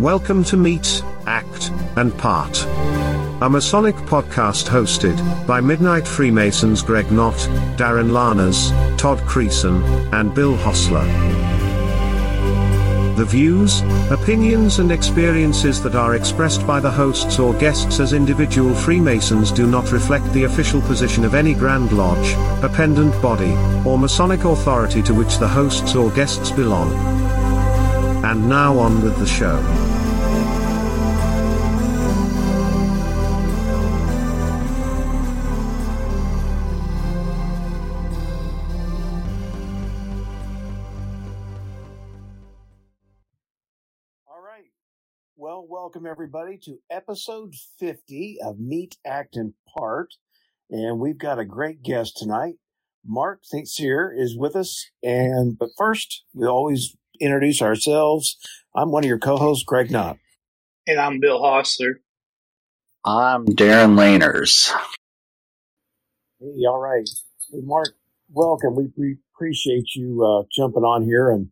Welcome to Meet, Act, and Part. A Masonic podcast hosted by Midnight Freemasons Greg Knott, Darin Lahners, Todd Creason, and Bill Hosler. The views, opinions, and experiences that are expressed by the hosts or guests as individual Freemasons do not reflect the official position of any Grand Lodge, appendant body, or Masonic authority to which the hosts or guests belong. And now on with the show. Everybody to episode 50 of Meet, Act, and Part. And we've got a great guest tonight. Mark St. Cyr is with us. And, but first, we always introduce ourselves. I'm one of your co-hosts, Greg Knott. And I'm Bill Hosler. I'm Darin Lahners. Hey, all right. Hey, Mark, welcome. We, we appreciate you uh, jumping on here. And,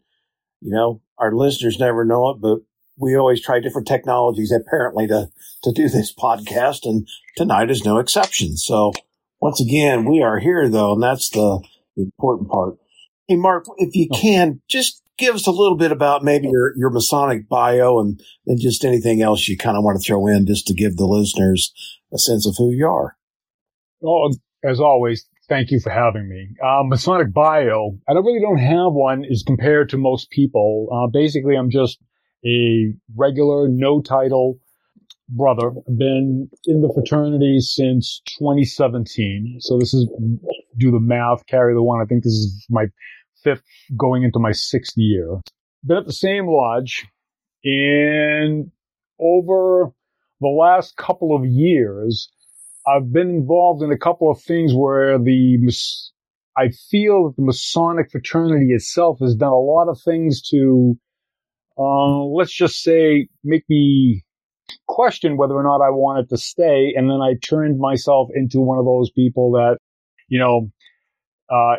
you know, our listeners never know it, but we always try different technologies apparently to, to do this podcast. And tonight is no exception. So once again, we are here though, and that's the important part. Hey, Mark, if you can, just give us a little bit about maybe your, your Masonic bio and then just anything else you kind of want to throw in just to give the listeners a sense of who you are. Well, as always, thank you for having me. Uh, Masonic bio, I don't really don't have one as compared to most people. Uh, basically, I'm just a regular, no title brother. Been in the fraternity since 2017. So this is, do the math, carry the one. I think this is my fifth, going into my sixth year. Been at the same lodge and over the last couple of years, I've been involved in a couple of things where the I feel that the Masonic fraternity itself has done a lot of things to, uh, let's just say, make me question whether or not I wanted to stay. And then I turned myself into one of those people that, you know, uh,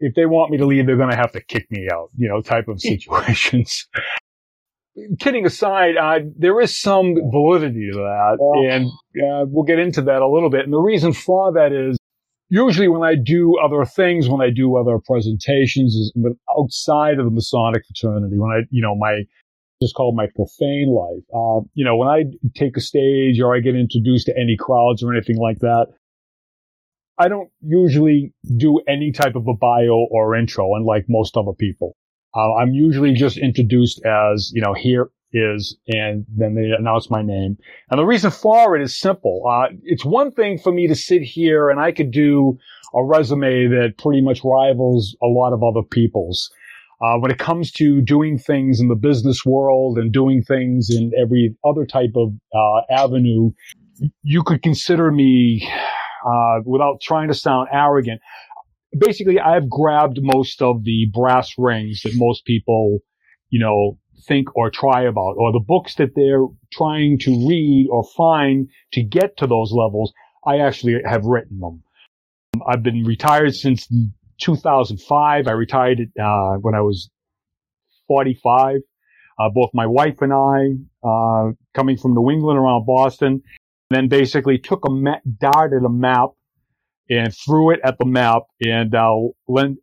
if they want me to leave, they're going to have to kick me out, you know, type of situations. Kidding aside, uh, there is some validity to that, and uh, we'll get into that a little bit. And the reason for that is usually when I do other things, when I do other presentations, outside of the Masonic fraternity, when I, you know, my just called my profane life. Uh, you know, when I take a stage or I get introduced to any crowds or anything like that, I don't usually do any type of a bio or intro, unlike most other people. Uh, I'm usually just introduced as, you know, here is, and then they announce my name. And the reason for it is simple. Uh, it's one thing for me to sit here and I could do a resume that pretty much rivals a lot of other people's. Uh, when it comes to doing things in the business world and doing things in every other type of uh, avenue, you could consider me, uh, without trying to sound arrogant, basically I've grabbed most of the brass rings that most people, you know, think or try about, or the books that they're trying to read or find to get to those levels. I actually have written them. I've been retired since 2005. I retired uh, when I was 45. Uh, both my wife and I, uh, coming from New England around Boston, then basically took a ma- darted a map and threw it at the map and uh,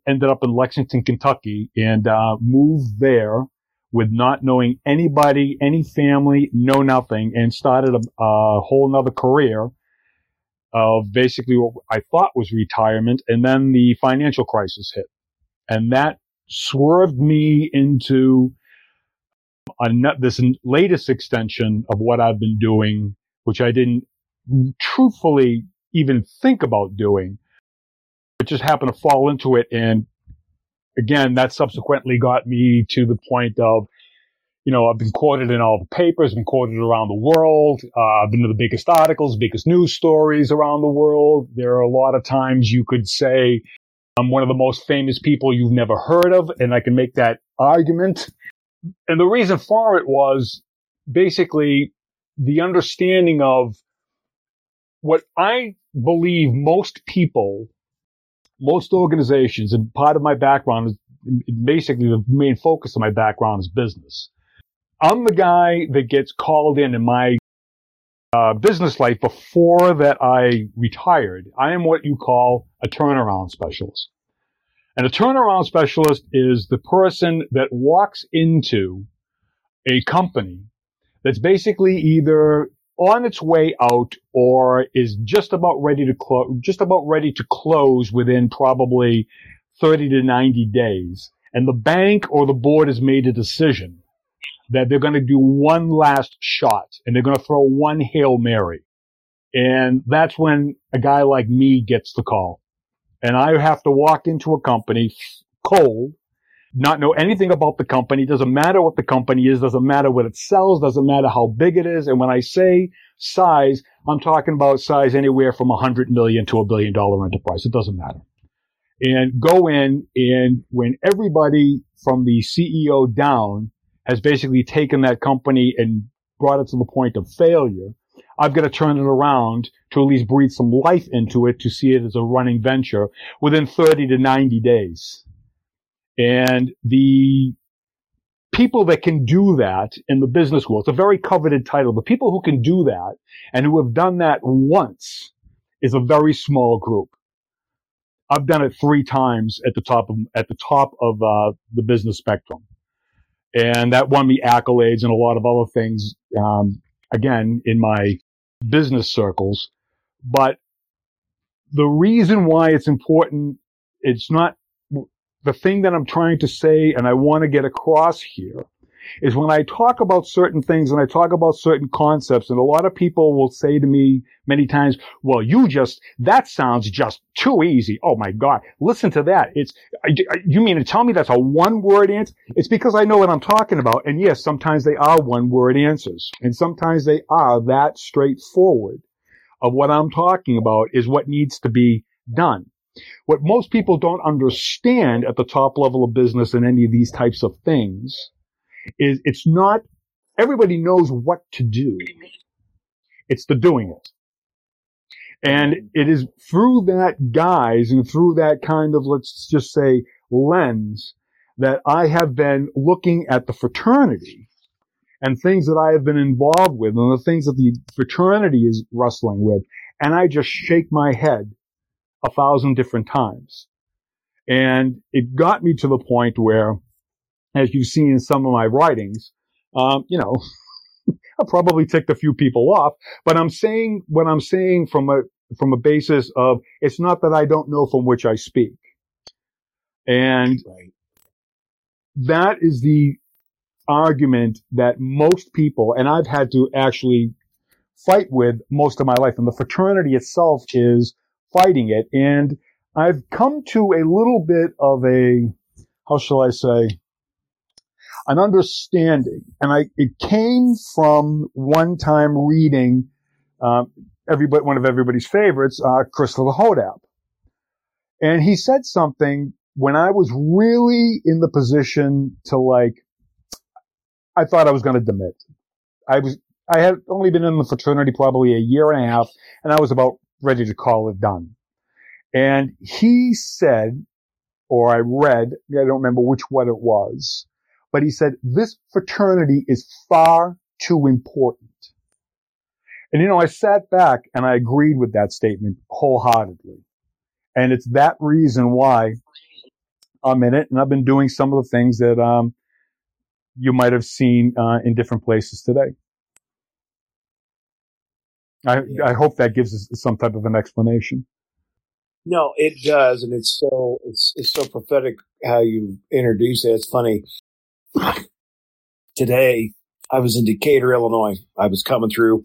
ended up in Lexington, Kentucky, and uh, moved there with not knowing anybody, any family, no nothing, and started a, a whole nother career of basically what I thought was retirement. And then the financial crisis hit. And that swerved me into a, this latest extension of what I've been doing, which I didn't truthfully even think about doing. It just happened to fall into it. And again, that subsequently got me to the point of, you know, I've been quoted in all the papers, been quoted around the world. Uh, I've been to the biggest articles, biggest news stories around the world. There are a lot of times you could say I'm one of the most famous people you've never heard of, and I can make that argument. And the reason for it was basically the understanding of what I believe most people, most organizations, and part of my background is basically the main focus of my background is business. I'm the guy that gets called in in my uh, business life before that I retired. I am what you call a turnaround specialist. And a turnaround specialist is the person that walks into a company that's basically either on its way out or is just about ready to close, just about ready to close within probably 30 to 90 days. And the bank or the board has made a decision that they're going to do one last shot and they're going to throw one Hail Mary. And that's when a guy like me gets the call. And I have to walk into a company cold, not know anything about the company. Doesn't matter what the company is. Doesn't matter what it sells. Doesn't matter how big it is. And when I say size, I'm talking about size anywhere from a hundred million to a billion dollar enterprise. It doesn't matter. And go in and when everybody from the CEO down has basically taken that company and brought it to the point of failure, I've got to turn it around to at least breathe some life into it to see it as a running venture within 30 to 90 days. And the people that can do that in the business world, it's a very coveted title. The people who can do that and who have done that once is a very small group. I've done it three times at the top of, at the top of, uh, the business spectrum and that won me accolades and a lot of other things. Um, again, in my business circles, but the reason why it's important, it's not the thing that I'm trying to say and I want to get across here is when I talk about certain things and I talk about certain concepts, and a lot of people will say to me many times, well, you just, that sounds just too easy. Oh my God. Listen to that. It's, you mean to tell me that's a one word answer? It's because I know what I'm talking about. And yes, sometimes they are one word answers and sometimes they are that straightforward of what I'm talking about is what needs to be done. What most people don't understand at the top level of business and any of these types of things is it's not, everybody knows what to do. It's the doing it. And it is through that guise and through that kind of, let's just say, lens that I have been looking at the fraternity and things that I have been involved with and the things that the fraternity is wrestling with. And I just shake my head a thousand different times. And it got me to the point where as you've seen in some of my writings, um, you know, I probably ticked a few people off, but I'm saying what I'm saying from a from a basis of it's not that I don't know from which I speak, and right. that is the argument that most people, and I've had to actually fight with most of my life, and the fraternity itself is fighting it, and I've come to a little bit of a how shall I say an understanding. And I, it came from one time reading, um, everybody, one of everybody's favorites, uh, Christopher Hodapp. And he said something when I was really in the position to like, I thought I was going to demit. I was, I had only been in the fraternity probably a year and a half and I was about ready to call it done. And he said, or I read, I don't remember which one it was, but he said, this fraternity is far too important. And you know, I sat back and I agreed with that statement wholeheartedly. And it's that reason why I'm in it. And I've been doing some of the things that, um, you might have seen, uh, in different places today. I, I hope that gives us some type of an explanation. No, it does, and it's so it's it's so prophetic how you introduce it. It's funny today I was in Decatur, Illinois. I was coming through,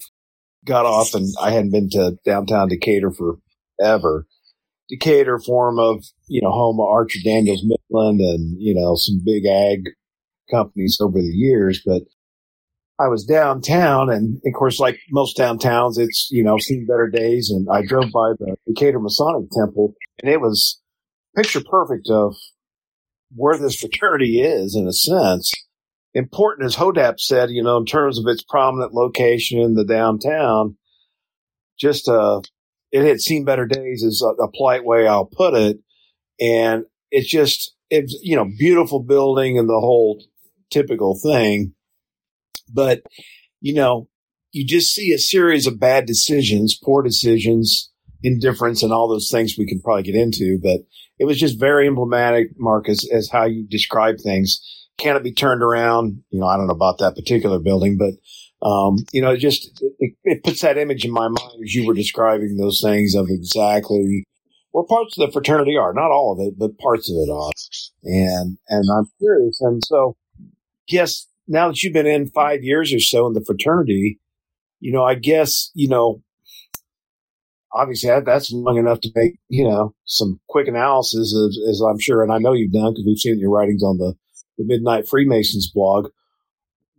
got off, and I hadn't been to downtown Decatur forever. Decatur, form of you know home of Archer Daniels Midland and you know some big ag companies over the years, but I was downtown, and of course, like most downtowns, it's you know seen better days. And I drove by the Decatur Masonic Temple, and it was picture perfect of where this fraternity is in a sense. Important as Hodapp said, you know, in terms of its prominent location in the downtown, just uh, it had seen better days is a, a polite way I'll put it. And it's just, it's, you know, beautiful building and the whole typical thing. But, you know, you just see a series of bad decisions, poor decisions, indifference, and all those things we can probably get into. But it was just very emblematic, Marcus, as how you describe things. Can it be turned around? You know, I don't know about that particular building, but um, you know, it just it, it, puts that image in my mind as you were describing those things of exactly where parts of the fraternity are. Not all of it, but parts of it are. And and I'm curious. And so, yes, now that you've been in five years or so in the fraternity, you know, I guess you know. Obviously, that, that's long enough to make you know some quick analysis, as, as I'm sure, and I know you've done because we've seen your writings on the the Midnight Freemasons blog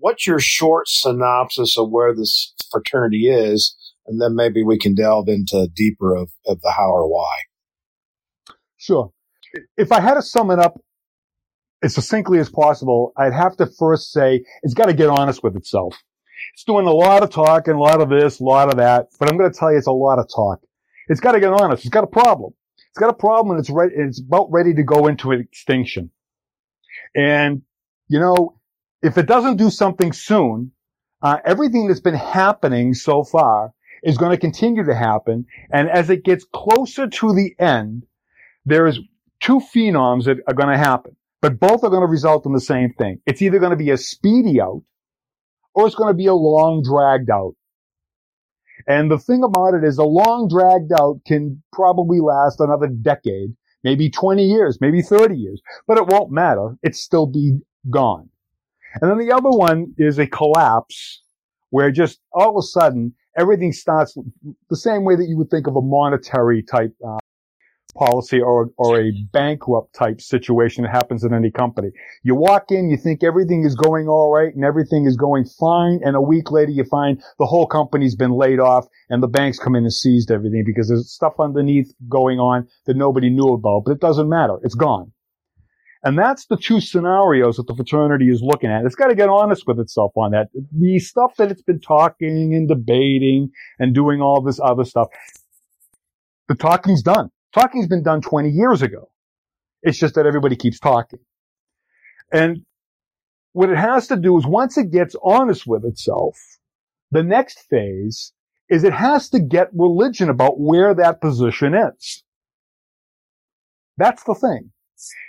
what's your short synopsis of where this fraternity is? And then maybe we can delve into deeper of, of the how or why. Sure. If I had to sum it up as succinctly as possible, I'd have to first say it's got to get honest with itself. It's doing a lot of talking, a lot of this, a lot of that, but I'm going to tell you it's a lot of talk. It's got to get honest. It's got a problem. It's got a problem and it's it's about ready to go into extinction. And, you know, if it doesn't do something soon, uh, everything that's been happening so far is going to continue to happen. And as it gets closer to the end, there's two phenoms that are going to happen, but both are going to result in the same thing. It's either going to be a speedy out or it's going to be a long dragged out. And the thing about it is a long dragged out can probably last another decade, maybe 20 years, maybe 30 years, but it won't matter. It's still be gone. And then the other one is a collapse where just all of a sudden everything starts the same way that you would think of a monetary type uh, policy or, or a bankrupt type situation that happens in any company. You walk in, you think everything is going all right and everything is going fine. And a week later, you find the whole company's been laid off and the banks come in and seized everything because there's stuff underneath going on that nobody knew about, but it doesn't matter. It's gone. And that's the two scenarios that the fraternity is looking at. It's got to get honest with itself on that. The stuff that it's been talking and debating and doing all this other stuff, the talking's done. Talking's been done 20 years ago. It's just that everybody keeps talking. And what it has to do is once it gets honest with itself, the next phase is it has to get religion about where that position is. That's the thing.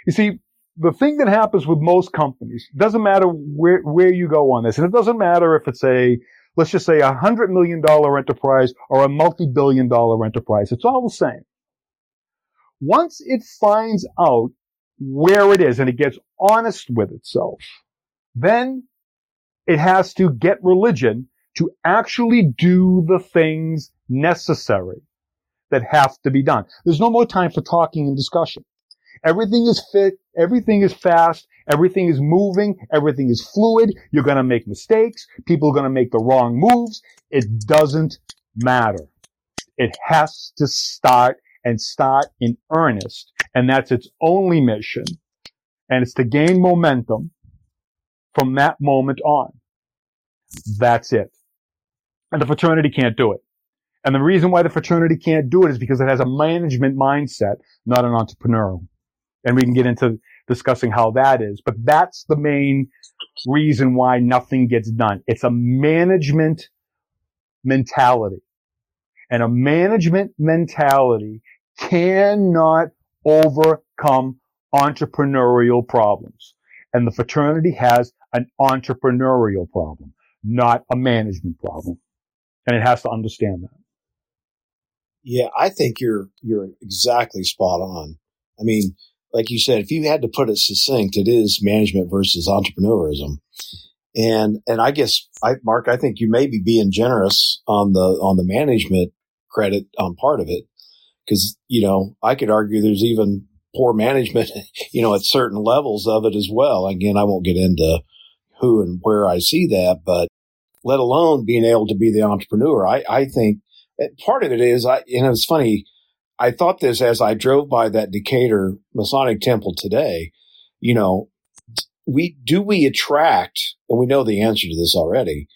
You see, the thing that happens with most companies doesn't matter where where you go on this, and it doesn't matter if it's a let's just say a hundred million dollar enterprise or a multi-billion dollar enterprise. It's all the same. Once it finds out where it is and it gets honest with itself, then it has to get religion to actually do the things necessary that have to be done. There's no more time for talking and discussion. Everything is fit. Everything is fast. Everything is moving. Everything is fluid. You're going to make mistakes. People are going to make the wrong moves. It doesn't matter. It has to start and start in earnest. And that's its only mission. And it's to gain momentum from that moment on. That's it. And the fraternity can't do it. And the reason why the fraternity can't do it is because it has a management mindset, not an entrepreneurial and we can get into discussing how that is. But that's the main reason why nothing gets done. It's a management mentality. And a management mentality cannot overcome entrepreneurial problems. And the fraternity has an entrepreneurial problem, not a management problem. And it has to understand that. Yeah, I think you're you're exactly spot on. I mean, like you said, if you had to put it succinct, it is management versus entrepreneurism. And, and I guess I, Mark, I think you may be being generous on the, on the management credit on part of it. Cause, you know, I could argue there's even poor management, you know, at certain levels of it as well. Again, I won't get into who and where I see that, but let alone being able to be the entrepreneur. I, I think eh, part of it is I, you know, it's funny. I thought this as I drove by that Decatur Masonic Temple today. You know, we do we attract, and we know the answer to this already.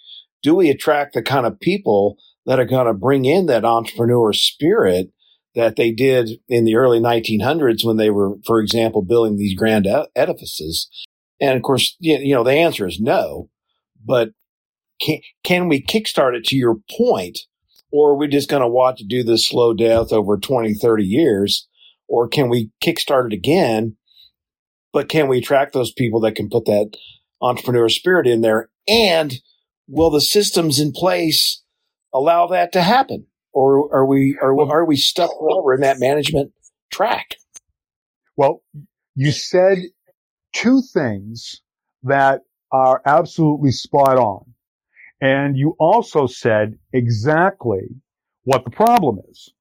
Do we attract the kind of people that are going to bring in that entrepreneur spirit that they did in the early 1900s when they were, for example, building these grand edifices? And of course, you know, the answer is no. But can, can we kickstart it to your point, or are we just going to watch do this slow death over 20, 30 years? Or can we kickstart it again? But can we attract those people that can put that entrepreneur spirit in there? And will the systems in place allow that to happen? Or are we, are, are we stuck forever in that management track? Well, you said two things that are absolutely spot on. And you also said exactly what the problem is.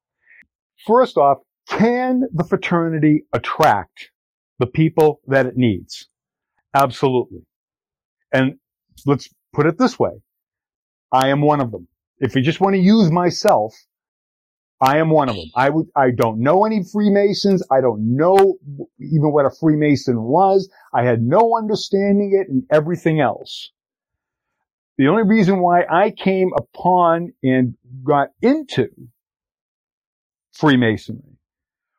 First off, can the fraternity attract the people that it needs? Absolutely. And let's put it this way. I am one of them. If you just want to use myself, I am one of them. I would, I don't know any Freemasons. I don't know even what a Freemason was. I had no understanding it and everything else. The only reason why I came upon and got into Freemasonry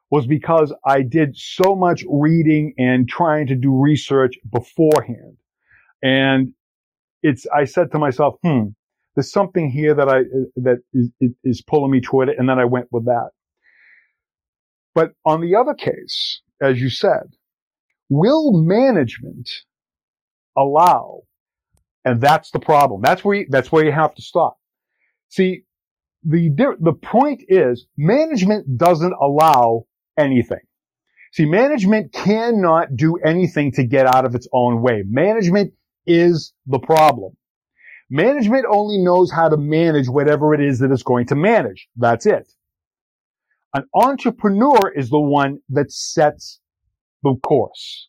was because I did so much reading and trying to do research beforehand. And it's, I said to myself, hmm, there's something here that I, that is, is pulling me toward it. And then I went with that. But on the other case, as you said, will management allow, and that's the problem. That's where you, that's where you have to stop. See, the, the point is management doesn't allow anything. See, management cannot do anything to get out of its own way. Management is the problem. Management only knows how to manage whatever it is that it's going to manage. That's it. An entrepreneur is the one that sets the course.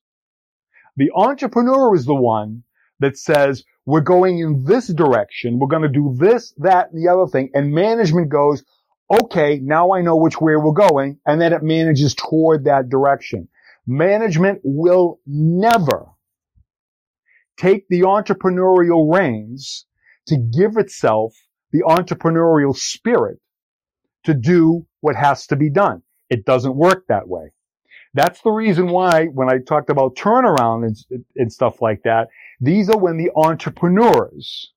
The entrepreneur is the one that says, we're going in this direction. We're going to do this, that, and the other thing. And management goes, okay, now I know which way we're going. And then it manages toward that direction. Management will never take the entrepreneurial reins to give itself the entrepreneurial spirit to do what has to be done. It doesn't work that way. That's the reason why when I talked about turnaround and, and stuff like that, these are when the entrepreneurs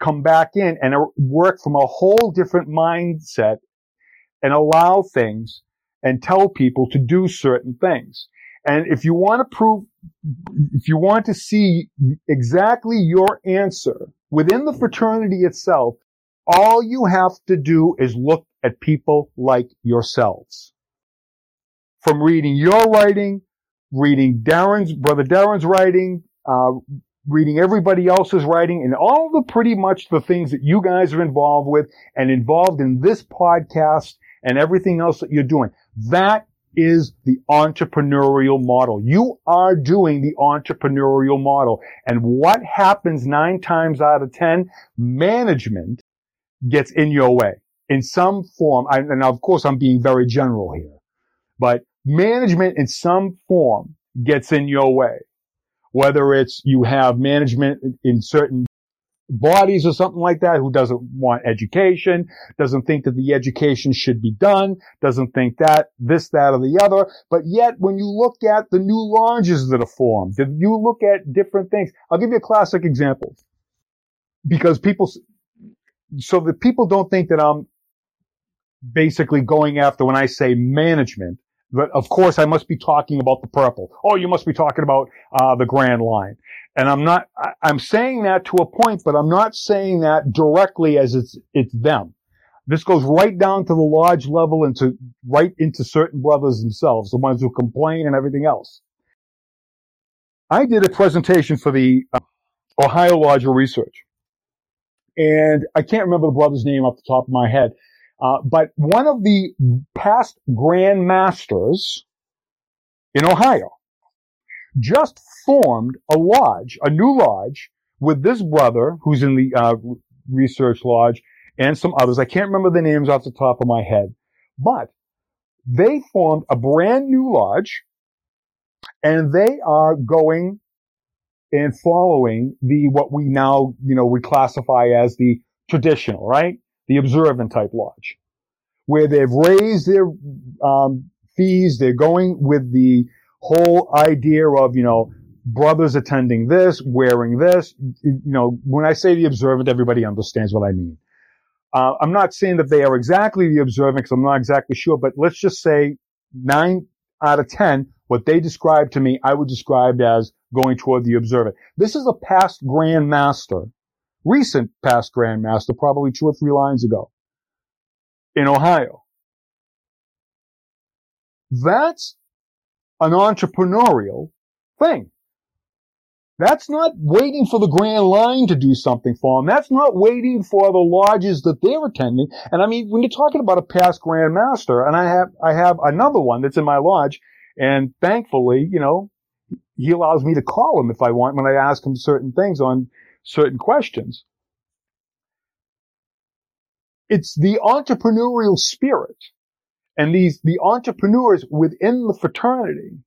come back in and work from a whole different mindset and allow things and tell people to do certain things. And if you want to prove, if you want to see exactly your answer within the fraternity itself, all you have to do is look at people like yourselves. From reading your writing, reading Darin's, brother Darin's writing, uh, reading everybody else's writing and all the pretty much the things that you guys are involved with and involved in this podcast and everything else that you're doing. That is the entrepreneurial model. You are doing the entrepreneurial model. And what happens nine times out of 10? Management gets in your way in some form. and of course, I'm being very general here, but management in some form gets in your way. Whether it's you have management in certain bodies or something like that who doesn't want education, doesn't think that the education should be done, doesn't think that, this, that, or the other. But yet, when you look at the new lodges that are formed, you look at different things, I'll give you a classic example. Because people, so that people don't think that I'm basically going after when I say management, but of course I must be talking about the purple. Oh, you must be talking about, uh, the grand line. And I'm not, I'm saying that to a point, but I'm not saying that directly as it's, it's them. This goes right down to the lodge level and to right into certain brothers themselves, the ones who complain and everything else. I did a presentation for the uh, Ohio Lodge Research. And I can't remember the brother's name off the top of my head. Uh, but one of the past Grand Masters in Ohio just formed a lodge, a new lodge with this brother who's in the uh, research lodge and some others. I can't remember the names off the top of my head, but they formed a brand new lodge and they are going and following the, what we now, you know, we classify as the traditional, right? The observant type lodge where they've raised their, um, fees. They're going with the whole idea of, you know, brothers attending this, wearing this. You know, when I say the observant, everybody understands what I mean. Uh, I'm not saying that they are exactly the observant because I'm not exactly sure, but let's just say nine out of 10, what they described to me, I would describe as going toward the observant. This is a past Grand Master, recent past Grand Master, probably two or three lines ago in Ohio. That's an entrepreneurial thing. That's not waiting for the Grand Line to do something for them. That's not waiting for the lodges that they're attending. And I mean, when you're talking about a past Grand Master, and I have, I have another one that's in my lodge, and thankfully, you know, he allows me to call him if I want when I ask him certain things on certain questions. It's the entrepreneurial spirit and these, the entrepreneurs within the fraternity.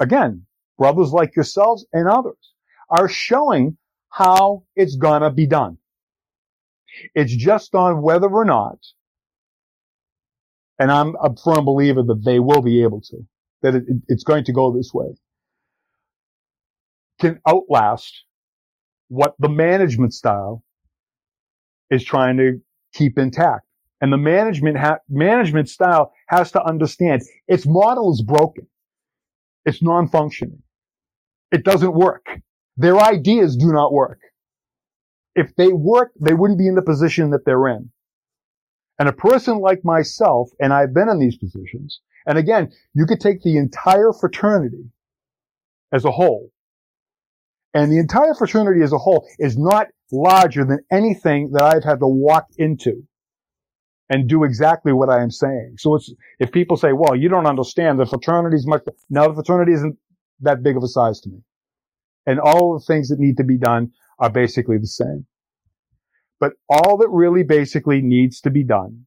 Again, brothers like yourselves and others are showing how it's gonna be done. It's just on whether or not, and I'm a firm believer that they will be able to, that it, it's going to go this way, can outlast what the management style is trying to keep intact. And the management ha- management style has to understand its model is broken. It's non-functioning. It doesn't work. Their ideas do not work. If they worked, they wouldn't be in the position that they're in. And a person like myself, and I've been in these positions, and again, you could take the entire fraternity as a whole, and the entire fraternity as a whole is not larger than anything that I've had to walk into and do exactly what I am saying. So it's, if people say, well, you don't understand the fraternity is much, now the fraternity isn't that big of a size to me. And all the things that need to be done are basically the same. But all that really basically needs to be done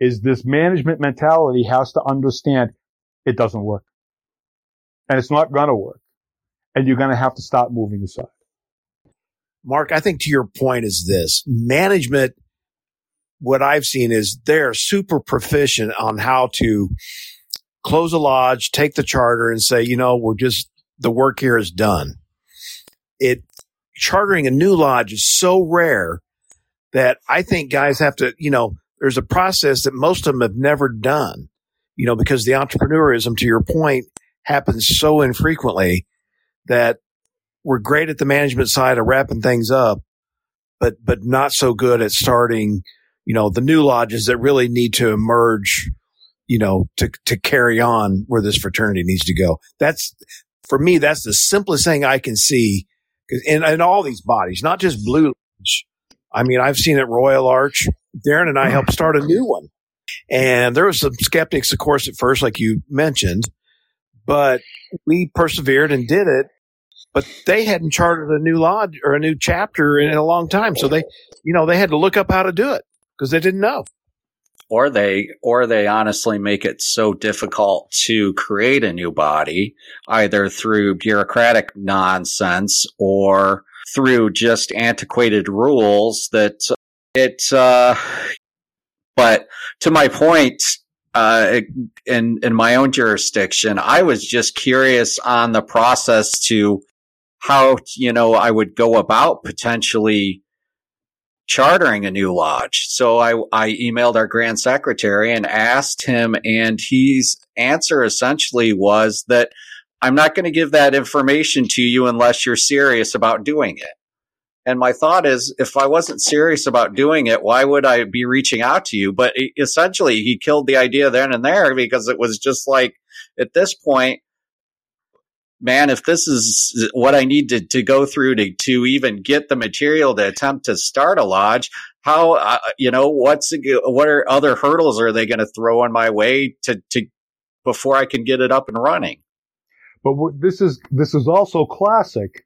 is this management mentality has to understand it doesn't work. And it's not gonna work. And you're gonna have to stop moving aside. Mark, I think to your point is this management, what I've seen is they're super proficient on how to close a lodge, take the charter and say, you know, we're just, the work here is done. It, chartering a new lodge is so rare that I think guys have to, you know, there's a process that most of them have never done, you know, because the entrepreneurism, to your point, happens so infrequently that we're great at the management side of wrapping things up, but, but not so good at starting, you know, the new lodges that really need to emerge, you know, to, to carry on where this fraternity needs to go. That's, for me, that's the simplest thing I can see in, in all these bodies, not just Blue Lodge. I mean, I've seen it Royal Arch. Darin and I helped start a new one. And there was some skeptics, of course, at first, like you mentioned, but we persevered and did it but they hadn't chartered a new lodge or a new chapter in a long time. So they, you know, they had to look up how to do it because they didn't know. Or they, or they honestly make it so difficult to create a new body, either through bureaucratic nonsense or through just antiquated rules that it, uh, but to my point, uh, in in my own jurisdiction, I was just curious on the process to how, you know, I would go about potentially chartering a new lodge. So I, I emailed our grand secretary and asked him and his answer essentially was that I'm not going to give that information to you unless you're serious about doing it. And my thought is, if I wasn't serious about doing it, why would I be reaching out to you? But essentially, he killed the idea then and there because it was just like, at this point, man, if this is what I need to, to go through to, to even get the material to attempt to start a lodge, how, uh, you know, what's, what are other hurdles are they going to throw on my way to, to, before I can get it up and running? But what, this is, this is also classic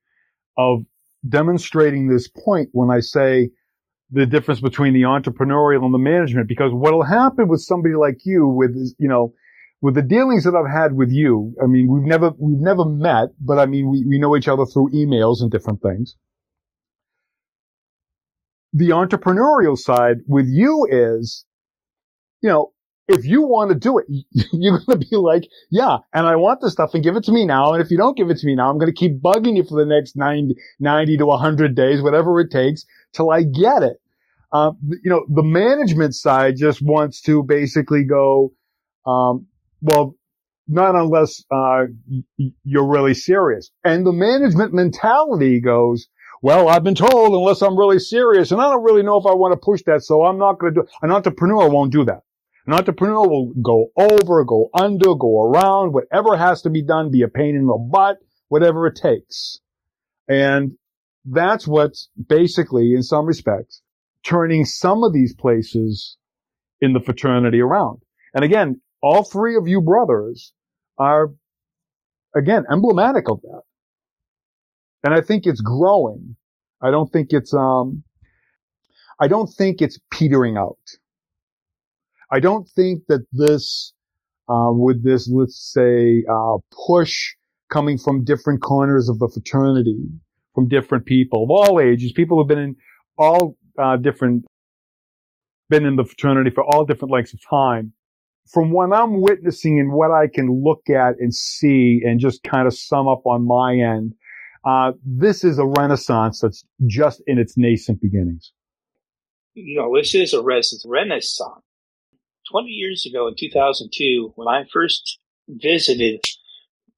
of demonstrating this point when I say the difference between the entrepreneurial and the management, because what'll happen with somebody like you with, you know, with the dealings that I've had with you, I mean, we've never, we've never met, but I mean, we, we know each other through emails and different things. The entrepreneurial side with you is, you know, if you want to do it, you're going to be like, yeah, and I want this stuff and give it to me now. And if you don't give it to me now, I'm going to keep bugging you for the next 90, 90 to 100 days, whatever it takes till I get it. Um, you know, the management side just wants to basically go, um, well, not unless, uh, you're really serious. And the management mentality goes, well, I've been told unless I'm really serious and I don't really know if I want to push that. So I'm not going to do, an entrepreneur won't do that. An entrepreneur will go over, go under, go around, whatever has to be done, be a pain in the butt, whatever it takes. And that's what's basically, in some respects, turning some of these places in the fraternity around. And again, all three of you brothers are, again, emblematic of that. And I think it's growing. I don't think it's, um, I don't think it's petering out. I don't think that this, uh, with this, let's say, uh, push coming from different corners of the fraternity, from different people of all ages, people who've been in all uh, different, been in the fraternity for all different lengths of time. From what I'm witnessing and what I can look at and see and just kind of sum up on my end, uh, this is a renaissance that's just in its nascent beginnings. You know, this is a res- renaissance. 20 years ago in 2002, when I first visited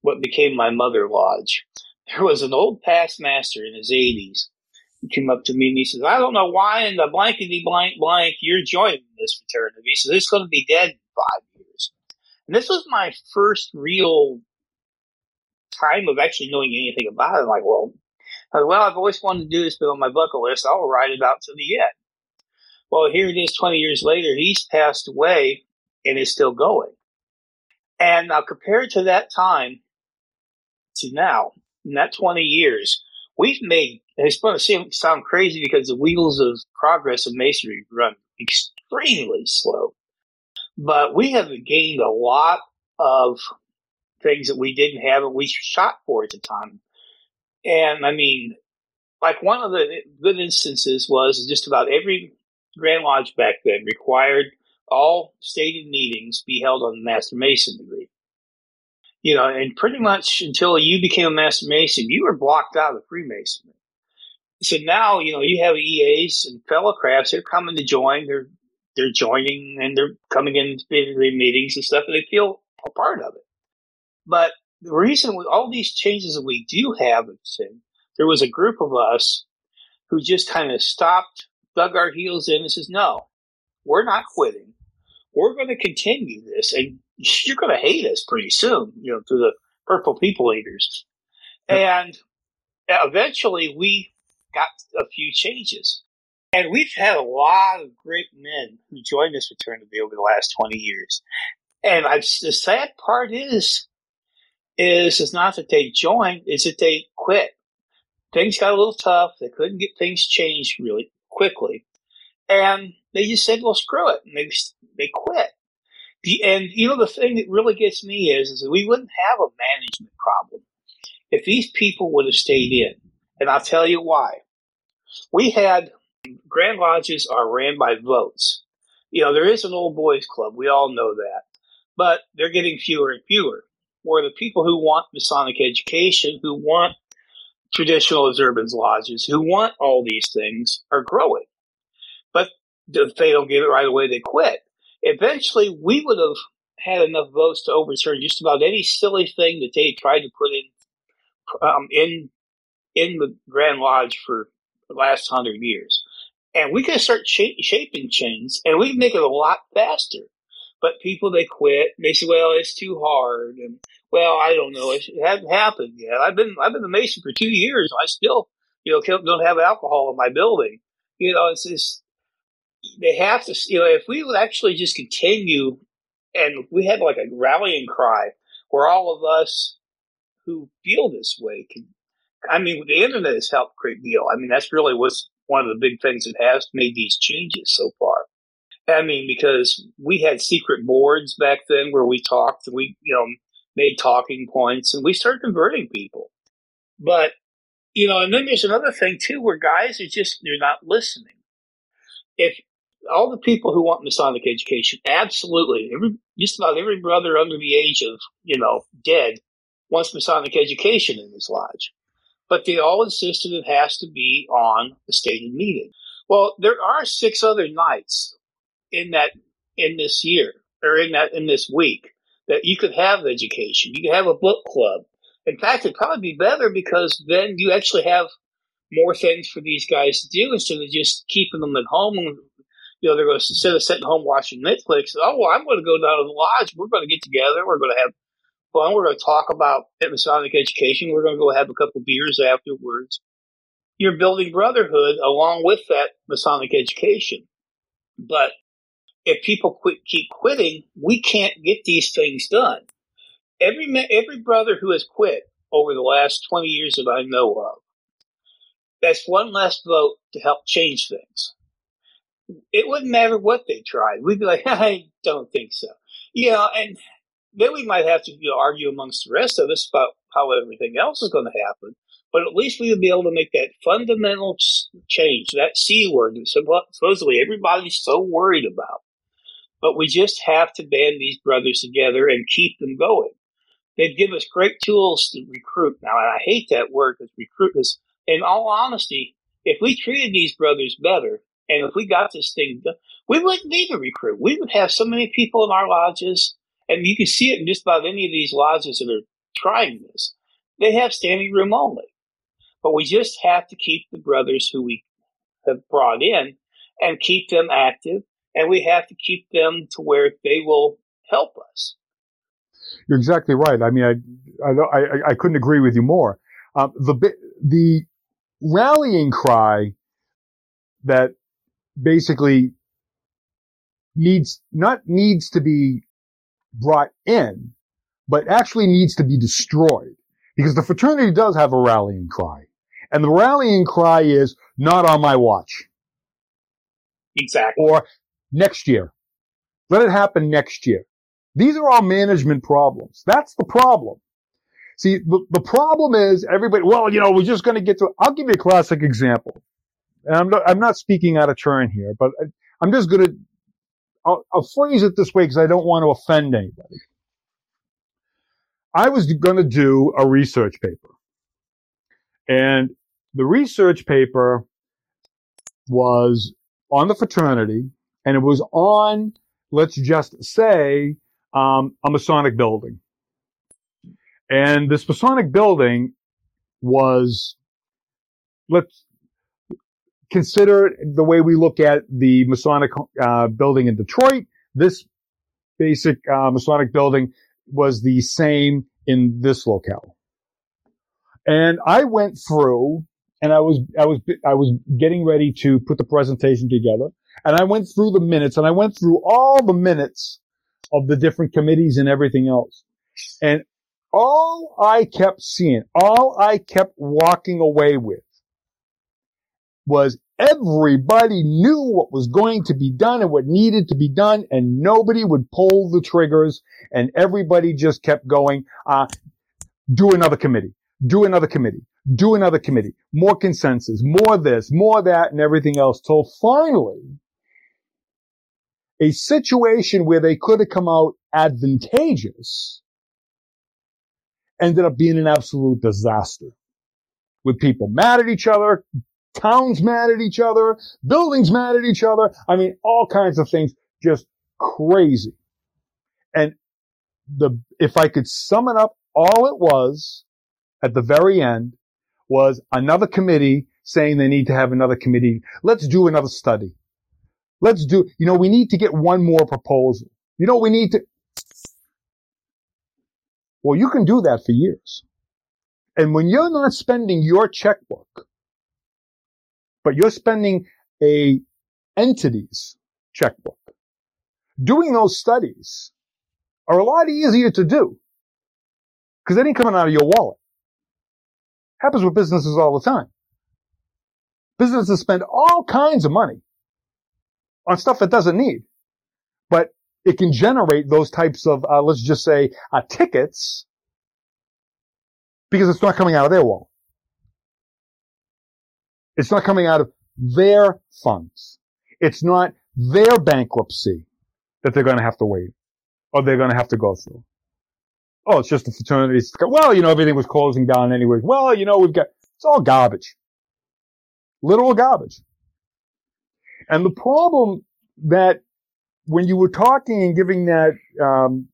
what became my mother lodge, there was an old past master in his 80s. He came up to me and he says, I don't know why in the blankety blank blank you're joining this fraternity. He says, it's going to be dead in five years. And this was my first real time of actually knowing anything about it. I'm like, well, well, I've always wanted to do this, but on my bucket list, I'll ride it out to the end. Well, here it is 20 years later. He's passed away and is still going. And now compared to that time to now, in that 20 years, we've made, it's going to sound crazy because the wheels of progress of masonry run extremely slow. But we have gained a lot of things that we didn't have and we shot for at the time. And I mean, like one of the good instances was just about every Grand Lodge back then required all stated meetings be held on the Master Mason degree. You know, and pretty much until you became a Master Mason, you were blocked out of Freemasonry. So now, you know, you have EAs and fellow crafts, they're coming to join, they're they're joining and they're coming in to meetings and stuff, and they feel a part of it. But the reason with all these changes that we do have, there was a group of us who just kind of stopped dug our heels in and says, no, we're not quitting. We're going to continue this and you're going to hate us pretty soon, you know, to the purple people eaters. And eventually we got a few changes. And we've had a lot of great men who joined this fraternity over the last 20 years. And I've, the sad part is, is, is not that they joined, is that they quit. Things got a little tough. They couldn't get things changed really quickly. And they just said, well, screw it. And they, they quit. The, and you know, the thing that really gets me is, is that we wouldn't have a management problem if these people would have stayed in. And I'll tell you why. We had Grand Lodges are ran by votes. You know, there is an old boys club. We all know that. But they're getting fewer and fewer. Where the people who want Masonic education, who want traditional observance lodges who want all these things are growing. But if they don't get it right away, they quit. Eventually, we would have had enough votes to overturn just about any silly thing that they tried to put in um, in in the Grand Lodge for the last hundred years. And we could start sh- shaping chains, and we can make it a lot faster. But people, they quit. They say, well, it's too hard. And well, I don't know. It hasn't happened yet. I've been, I've been the Mason for two years. I still, you know, don't have alcohol in my building. You know, it's just, they have to, you know, if we would actually just continue and we had like a rallying cry where all of us who feel this way can, I mean, the internet has helped a great deal. I mean, that's really what's one of the big things that has made these changes so far. I mean, because we had secret boards back then where we talked, we, you know, made talking points and we started converting people. But, you know, and then there's another thing too where guys are just, they're not listening. If all the people who want Masonic education, absolutely, every just about every brother under the age of you know dead wants Masonic education in his lodge, but they all insisted it has to be on the stated meeting. Well, there are six other nights in that in this year or in that in this week that you could have education. You could have a book club. In fact, it'd probably be better because then you actually have more things for these guys to do instead of just keeping them at home. And, you know, they're going to, instead of sitting home watching Netflix, oh, well, I'm going to go down to the lodge. We're going to get together. We're going to have fun. We're going to talk about Masonic education. We're going to go have a couple beers afterwards. You're building brotherhood along with that Masonic education. But if people quit, keep quitting, we can't get these things done. Every every brother who has quit over the last 20 years that I know of, that's one less vote to help change things. It wouldn't matter what they tried. We'd be like, I don't think so. Yeah, and then we might have to you know, argue amongst the rest of us about how everything else is going to happen. But at least we would be able to make that fundamental change, that C word that supposedly everybody's so worried about. But we just have to band these brothers together and keep them going. They'd give us great tools to recruit. Now, and I hate that word because recruit is, in all honesty, if we treated these brothers better and if we got this thing done, we wouldn't need to recruit. We would have so many people in our lodges, and you can see it in just about any of these lodges that are trying this. They have standing room only. But we just have to keep the brothers who we have brought in and keep them active and we have to keep them to where they will help us. You're exactly right. I mean, I I, I, I couldn't agree with you more. Um, the the rallying cry that basically needs not needs to be brought in, but actually needs to be destroyed because the fraternity does have a rallying cry, and the rallying cry is not on my watch. Exactly. Or next year. Let it happen next year. These are all management problems. That's the problem. See, the, the problem is everybody, well, you know, we're just going to get to, I'll give you a classic example. And I'm not, I'm not speaking out of turn here, but I, I'm just going to, I'll phrase it this way because I don't want to offend anybody. I was going to do a research paper. And the research paper was on the fraternity and it was on, let's just say, um, a Masonic building. And this Masonic building was, let's consider the way we look at the Masonic uh, building in Detroit. This basic uh, Masonic building was the same in this locale. And I went through and I was, I was, I was getting ready to put the presentation together. And I went through the minutes and I went through all the minutes of the different committees and everything else. And all I kept seeing, all I kept walking away with was everybody knew what was going to be done and what needed to be done and nobody would pull the triggers and everybody just kept going, uh, do another committee, do another committee, do another committee, more consensus, more this, more that and everything else till finally a situation where they could have come out advantageous ended up being an absolute disaster with people mad at each other, towns mad at each other, buildings mad at each other. I mean, all kinds of things just crazy. And the, if I could sum it up, all it was at the very end was another committee saying they need to have another committee. Let's do another study. Let's do, you know, we need to get one more proposal. You know, we need to, well, you can do that for years. And when you're not spending your checkbook, but you're spending a entity's checkbook, doing those studies are a lot easier to do because they ain't coming out of your wallet. Happens with businesses all the time. Businesses spend all kinds of money on stuff it doesn't need. But it can generate those types of, uh, let's just say, uh, tickets because it's not coming out of their wallet. It's not coming out of their funds. It's not their bankruptcy that they're going to have to wait or they're going to have to go through. Oh, it's just the fraternities. Well, you know, everything was closing down anyway. Well, you know, we've got, it's all garbage. Literal garbage. And the problem that when you were talking and giving that um,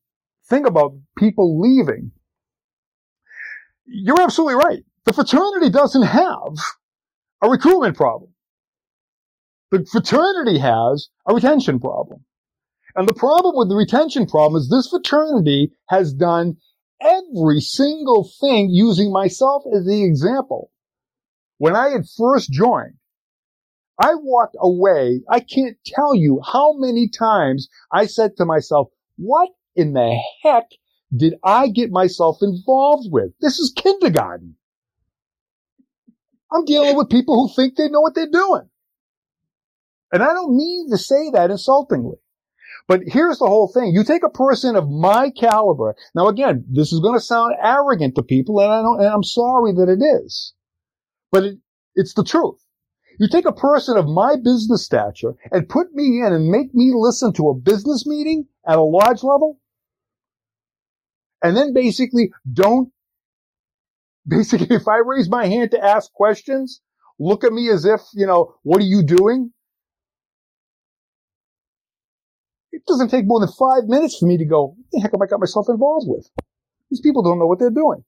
thing about people leaving, you're absolutely right. The fraternity doesn't have a recruitment problem. The fraternity has a retention problem. And the problem with the retention problem is this fraternity has done every single thing using myself as the example. When I had first joined, I walked away. I can't tell you how many times I said to myself, what in the heck did I get myself involved with? This is kindergarten. I'm dealing with people who think they know what they're doing. And I don't mean to say that insultingly. But here's the whole thing. You take a person of my caliber. Now again, this is going to sound arrogant to people and I don't, and I'm sorry that it is. But it, it's the truth. You take a person of my business stature and put me in and make me listen to a business meeting at a large level. And then basically don't, basically if I raise my hand to ask questions, look at me as if, you know, what are you doing? It doesn't take more than five minutes for me to go, what the heck have I got myself involved with? These people don't know what they're doing.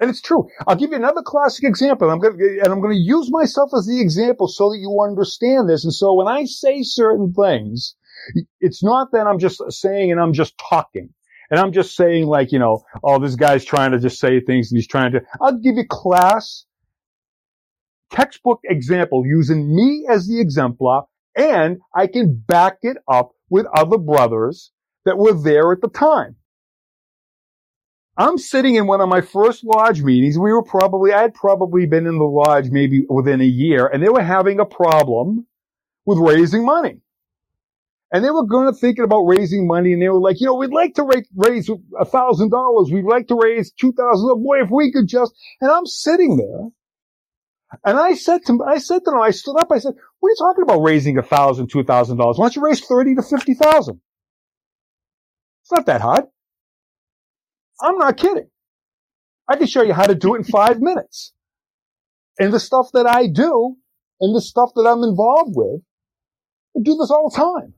And it's true. I'll give you another classic example. I'm going and I'm going to use myself as the example so that you understand this. And so when I say certain things, it's not that I'm just saying and I'm just talking. And I'm just saying like, you know, oh, this guy's trying to just say things and he's trying to, I'll give you class textbook example using me as the exemplar and I can back it up with other brothers that were there at the time. I'm sitting in one of my first lodge meetings. We were probably, I had probably been in the lodge maybe within a year and they were having a problem with raising money. And they were going to thinking about raising money and they were like, you know, we'd like to raise a thousand dollars. We'd like to raise two thousand. Boy, if we could just, and I'm sitting there and I said to I said to them, I stood up, I said, what are you talking about raising a thousand, two thousand dollars? Why don't you raise thirty to fifty thousand? It's not that hard. I'm not kidding. I can show you how to do it in five minutes. And the stuff that I do and the stuff that I'm involved with, I do this all the time.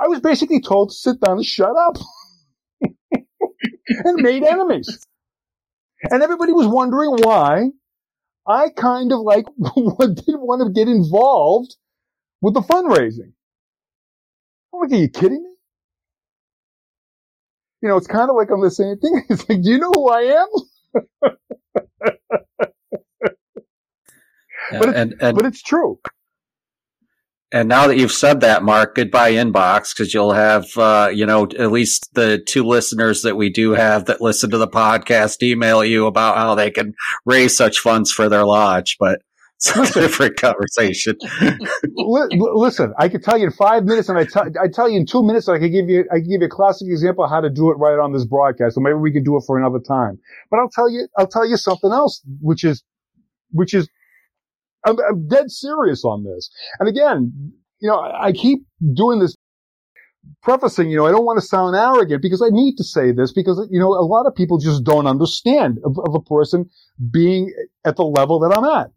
I was basically told to sit down and shut up and made enemies. And everybody was wondering why I kind of like didn't want to get involved with the fundraising. I'm like, are you kidding me? You know, it's kind of like I'm the same thing. It's like, do you know who I am? but, it's, and, and, but it's true. And now that you've said that, Mark, goodbye inbox because you'll have, uh, you know, at least the two listeners that we do have that listen to the podcast email you about how they can raise such funds for their lodge. But it's a different conversation. Listen, I could tell you in five minutes, and I tell I tell you in two minutes. I could give you I could give you a classic example of how to do it right on this broadcast. So maybe we can do it for another time. But I'll tell you I'll tell you something else, which is which is I'm, I'm dead serious on this. And again, you know, I keep doing this prefacing, you know, I don't want to sound arrogant because I need to say this because, you know, a lot of people just don't understand of, of, a person being at the level that I'm at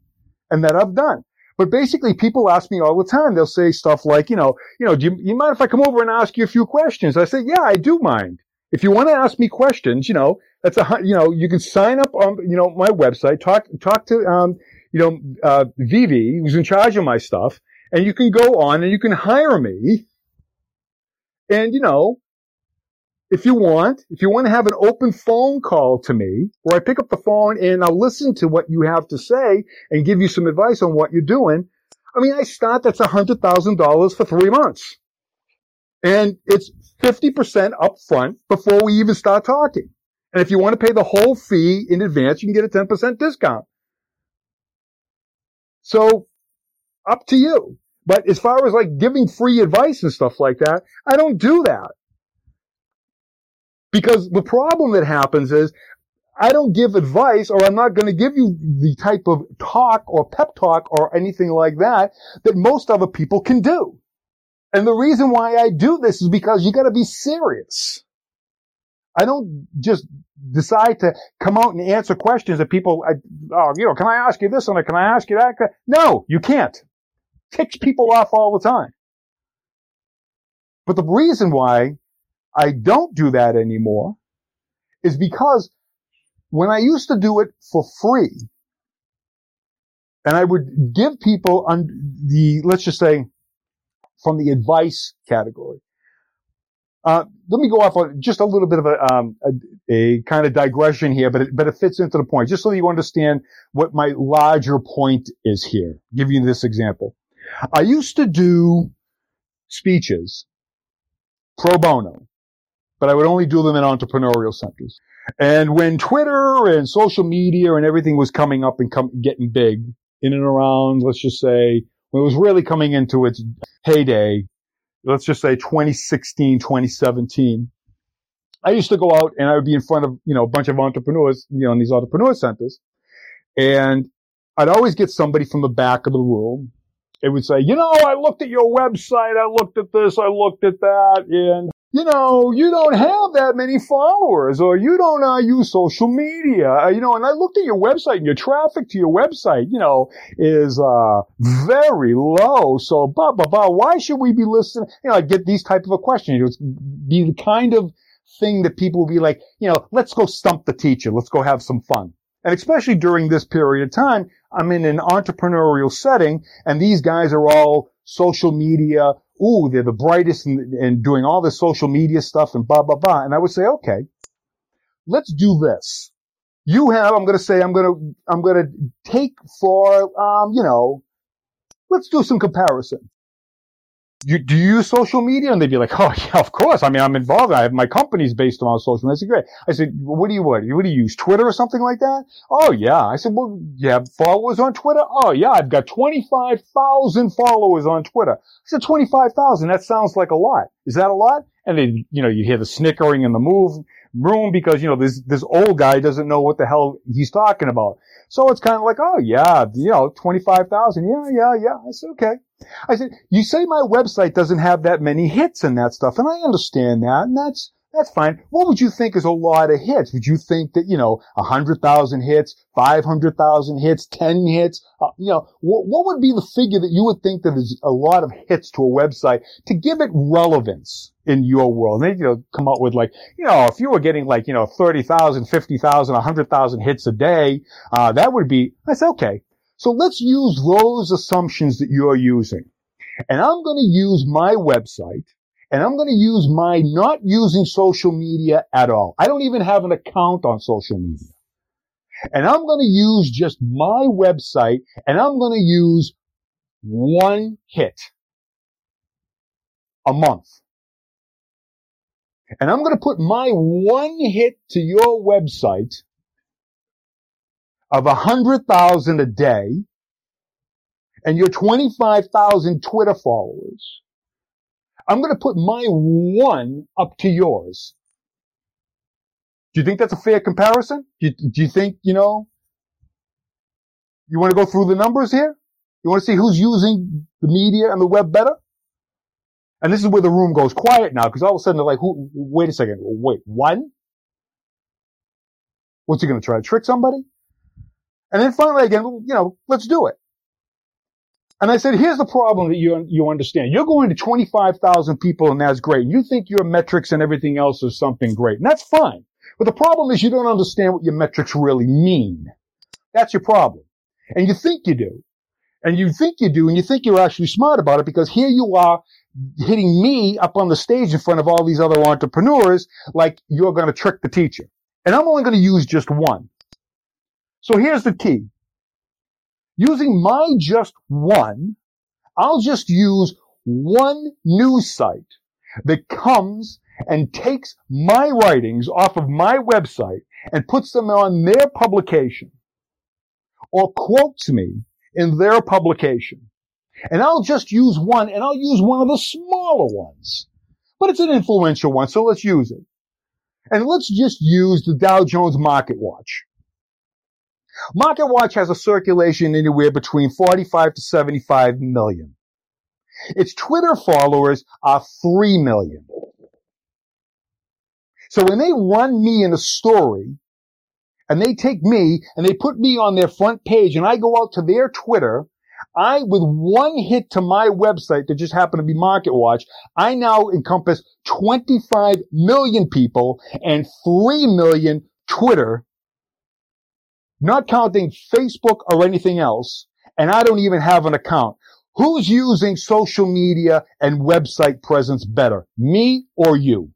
and that I've done. But basically people ask me all the time, they'll say stuff like, you know, you know, do you, you mind if I come over and ask you a few questions? I say, yeah, I do mind. If you want to ask me questions, you know, that's a, you know, you can sign up on, you know, my website, talk, talk to, um, you know, uh, Vivi, who's in charge of my stuff, and you can go on and you can hire me. And, you know, if you want, if you want to have an open phone call to me, where I pick up the phone and I'll listen to what you have to say and give you some advice on what you're doing. I mean, I start, that's a hundred thousand dollars for three months. And it's 50% up front before we even start talking. And if you want to pay the whole fee in advance, you can get a 10% discount. So up to you. But as far as like giving free advice and stuff like that, I don't do that. Because the problem that happens is I don't give advice or I'm not going to give you the type of talk or pep talk or anything like that that most other people can do. And the reason why I do this is because you got to be serious. I don't just decide to come out and answer questions that people, I, oh, you know, can I ask you this and can I ask you that? No, you can't. Ticks people off all the time. But the reason why I don't do that anymore is because when I used to do it for free, and I would give people on the, let's just say, from the advice category. Uh, let me go off on just a little bit of a, um, a, a, kind of digression here, but it, but it fits into the point, just so you understand what my larger point is here. I'll give you this example. I used to do speeches pro bono, but I would only do them in entrepreneurial centers. And when Twitter and social media and everything was coming up and getting big in and around, let's just say, when it was really coming into its heyday, let's just say 2016, 2017, I used to go out and I would be in front of, you know, a bunch of entrepreneurs, you know, in these entrepreneur centers. And I'd always get somebody from the back of the room. It would say, you know, I looked at your website. I looked at this. I looked at that. And you know, you don't have that many followers or you don't uh, use social media, uh, you know, and I looked at your website and your traffic to your website, you know, is, uh, very low. So, blah, blah, blah. Why should we be listening? You know, I get these type of a question. It would be the kind of thing that people will be like, you know, let's go stump the teacher. Let's go have some fun. And especially during this period of time, I'm in an entrepreneurial setting and these guys are all social media ooh, they're the brightest and, and doing all this social media stuff and blah, blah, blah. And I would say, okay, let's do this. You have, I'm going to say, I'm going to, I'm going to take for, um, you know, let's do some comparison you, do you use social media? And they'd be like, oh, yeah, of course. I mean, I'm involved. I have my company's based on social media. I said, great. I said, what do you, what, what do you use? Twitter or something like that? Oh, yeah. I said, well, you have followers on Twitter? Oh, yeah. I've got 25,000 followers on Twitter. I said, 25,000. That sounds like a lot. Is that a lot? And then, you know, you hear the snickering in the move room because, you know, this, this old guy doesn't know what the hell he's talking about. So it's kind of like, oh, yeah, you know, 25,000. Yeah, yeah, yeah. I said, okay. I said, you say my website doesn't have that many hits and that stuff, and I understand that, and that's, that's fine. What would you think is a lot of hits? Would you think that, you know, hundred thousand hits, five hundred thousand hits, ten hits, uh, you know, wh- what would be the figure that you would think that is a lot of hits to a website to give it relevance in your world? And they, you know, come up with like, you know, if you were getting like, you know, 30,000, 50,000, 100,000 hits a day, uh, that would be, said, okay, so let's use those assumptions that you're using. And I'm going to use my website and I'm going to use my not using social media at all. I don't even have an account on social media. And I'm going to use just my website and I'm going to use one hit a month. And I'm going to put my one hit to your website of a hundred thousand a day and your 25,000 Twitter followers, I'm going to put my one up to yours. Do you think that's a fair comparison? Do you, do you think, you know, you want to go through the numbers here? You want to see who's using the media and the web better? And this is where the room goes quiet now because all of a sudden they're like, who, wait a second, wait, one? What's he going to try to trick somebody? And then finally again, you know, let's do it. And I said, here's the problem that you, you understand. You're going to 25,000 people and that's great. You think your metrics and everything else is something great. And that's fine. But the problem is you don't understand what your metrics really mean. That's your problem. And you think you do. And you think you do, and you think you're actually smart about it because here you are hitting me up on the stage in front of all these other entrepreneurs like you're going to trick the teacher. And I'm only going to use just one. So here's the key. Using my just one, I'll just use one news site that comes and takes my writings off of my website and puts them on their publication or quotes me in their publication. And I'll just use one and I'll use one of the smaller ones, but it's an influential one. So let's use it. And let's just use the Dow Jones Market Watch. Market Watch has a circulation anywhere between 45 to 75 million. Its Twitter followers are 3 million. So when they run me in a story and they take me and they put me on their front page and I go out to their Twitter, I, with one hit to my website that just happened to be MarketWatch, I now encompass 25 million people and 3 million Twitter, not counting Facebook or anything else. And I don't even have an account. Who's using social media and website presence better? Me or you?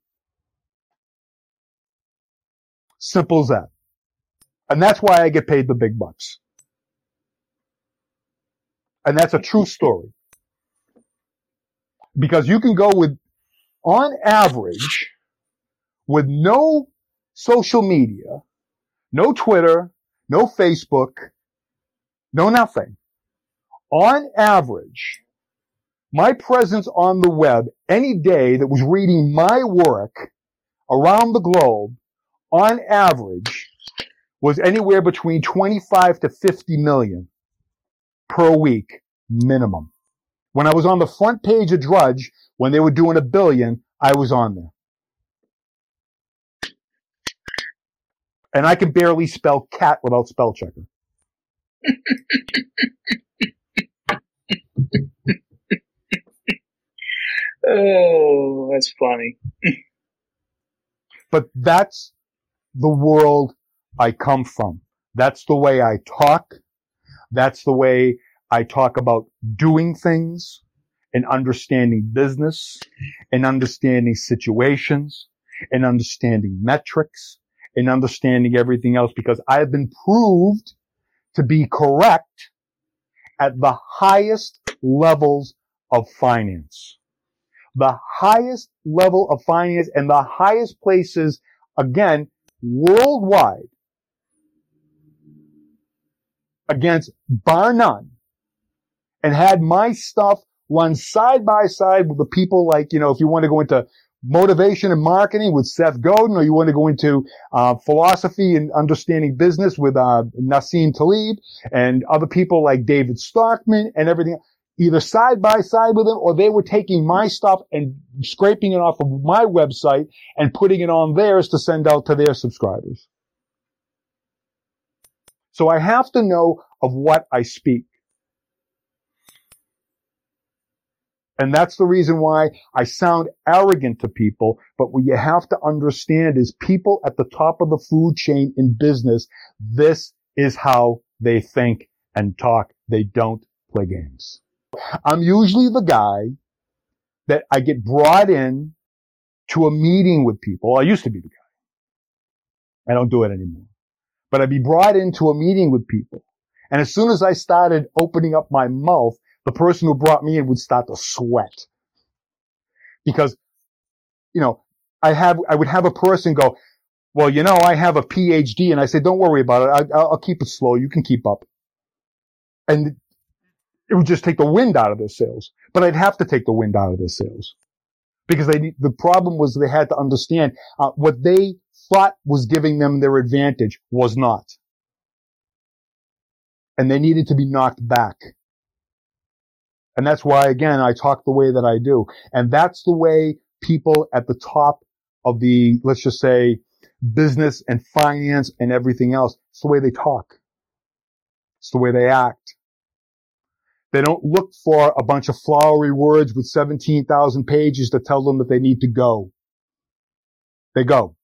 Simple as that. And that's why I get paid the big bucks. And that's a true story. Because you can go with, on average, with no social media, no Twitter, no Facebook, no nothing. On average, my presence on the web any day that was reading my work around the globe on average was anywhere between 25 to 50 million per week minimum. When I was on the front page of Drudge, when they were doing a billion, I was on there. And I can barely spell cat without spell checker. oh, that's funny. but that's the world I come from. That's the way I talk. That's the way I talk about doing things and understanding business and understanding situations and understanding metrics and understanding everything else because I have been proved to be correct at the highest levels of finance. The highest level of finance and the highest places, again, worldwide against bar none and had my stuff run side by side with the people like, you know, if you want to go into motivation and marketing with Seth Godin, or you want to go into uh, philosophy and understanding business with uh, Nassim Taleb and other people like David Stockman and everything, either side by side with them, or they were taking my stuff and scraping it off of my website and putting it on theirs to send out to their subscribers. So I have to know of what I speak. And that's the reason why I sound arrogant to people. But what you have to understand is people at the top of the food chain in business, this is how they think and talk. They don't play games. I'm usually the guy that I get brought in to a meeting with people. I used to be the guy. I don't do it anymore. But I'd be brought into a meeting with people. And as soon as I started opening up my mouth, the person who brought me in would start to sweat. Because, you know, I have, I would have a person go, well, you know, I have a PhD and I say, don't worry about it. I, will keep it slow. You can keep up. And it would just take the wind out of their sails. But I'd have to take the wind out of their sails because they, the problem was they had to understand uh, what they thought was giving them their advantage was not. And they needed to be knocked back. And that's why, again, I talk the way that I do. And that's the way people at the top of the, let's just say, business and finance and everything else, it's the way they talk. It's the way they act. They don't look for a bunch of flowery words with 17,000 pages to tell them that they need to go. They go.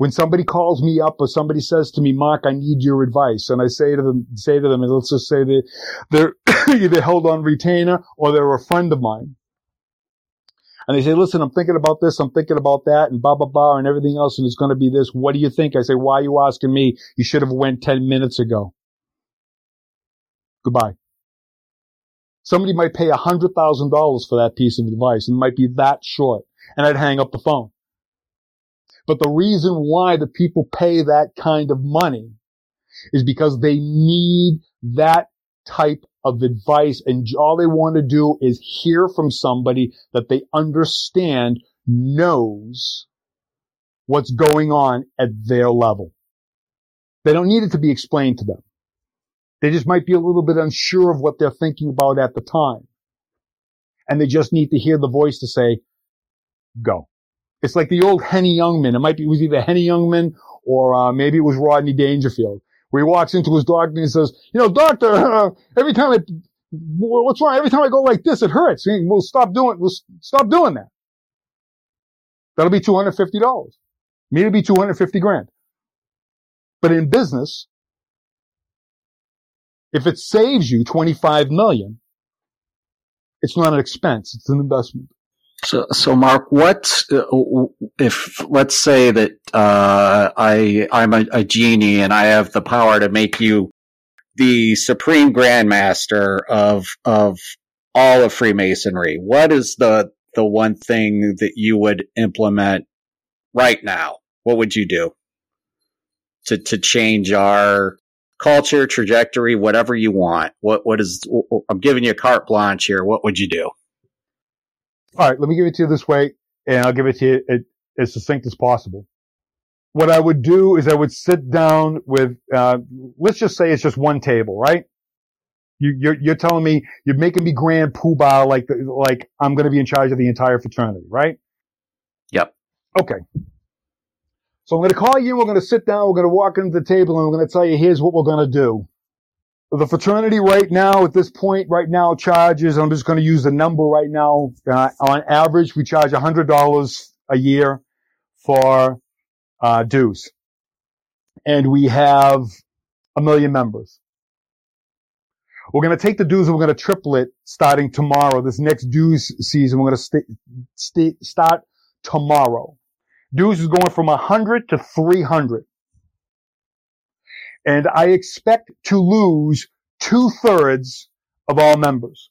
When somebody calls me up or somebody says to me, Mark, I need your advice. And I say to them, say to them, and let's just say that they're either held on retainer or they're a friend of mine. And they say, listen, I'm thinking about this, I'm thinking about that, and blah, blah, blah, and everything else, and it's going to be this. What do you think? I say, why are you asking me? You should have went 10 minutes ago. Goodbye. Somebody might pay $100,000 for that piece of advice and it might be that short. And I'd hang up the phone. But the reason why the people pay that kind of money is because they need that type of advice and all they want to do is hear from somebody that they understand knows what's going on at their level. They don't need it to be explained to them. They just might be a little bit unsure of what they're thinking about at the time. And they just need to hear the voice to say, go. It's like the old Henny Youngman. It might be, it was either Henny Youngman or uh, maybe it was Rodney Dangerfield, where he walks into his doctor and he says, you know, doctor, uh, every time I, what's wrong? Every time I go like this, it hurts. We'll stop doing, we'll stop doing that. That'll be $250. Me to be 250 grand. But in business, if it saves you 25 million, it's not an expense. It's an investment. So, so Mark, what uh, if let's say that uh, I I'm a, a, genie and I have the power to make you the supreme grandmaster of of all of Freemasonry? What is the the one thing that you would implement right now? What would you do to to change our culture, trajectory, whatever you want? What what is? I'm giving you a carte blanche here. What would you do? All right, let me give it to you this way, and I'll give it to you as succinct as possible. What I would do is I would sit down with, uh, let's just say it's just one table, right? You, you're, you're telling me you're making me grand poobah like like I'm going to be in charge of the entire fraternity, right? Yep. Okay. So I'm going to call you. We're going to sit down. We're going to walk into the table, and we're going to tell you here's what we're going to do. The fraternity right now, at this point, right now charges, I'm just going to use the number right now. Uh, on average, we charge $100 a year for uh, dues. And we have a million members. We're going to take the dues and we're going to triple it starting tomorrow. This next dues season, we're going to st- st- start tomorrow. Dues is going from 100 to 300 and I expect to lose two thirds of all members.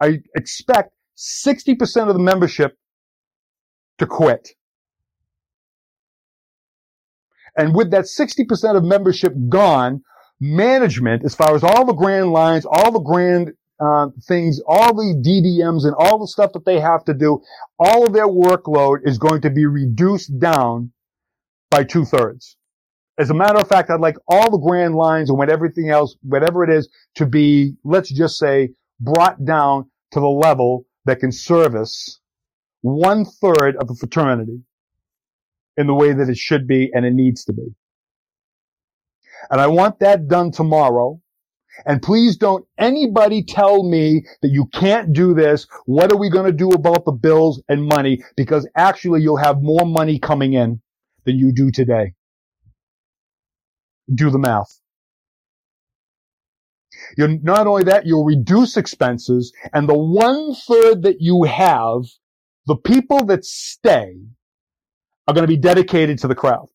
I expect 60% of the membership to quit. And with that 60% of membership gone, management, as far as all the grand lines, all the grand uh, things, all the DDMs and all the stuff that they have to do, all of their workload is going to be reduced down by two thirds. As a matter of fact, I'd like all the grand lines and what everything else, whatever it is, to be, let's just say, brought down to the level that can service one third of the fraternity in the way that it should be and it needs to be. And I want that done tomorrow. And please don't anybody tell me that you can't do this. What are we going to do about the bills and money? Because actually you'll have more money coming in than you do today do the math. You're not only that, you'll reduce expenses and the one third that you have, the people that stay are going to be dedicated to the crowd.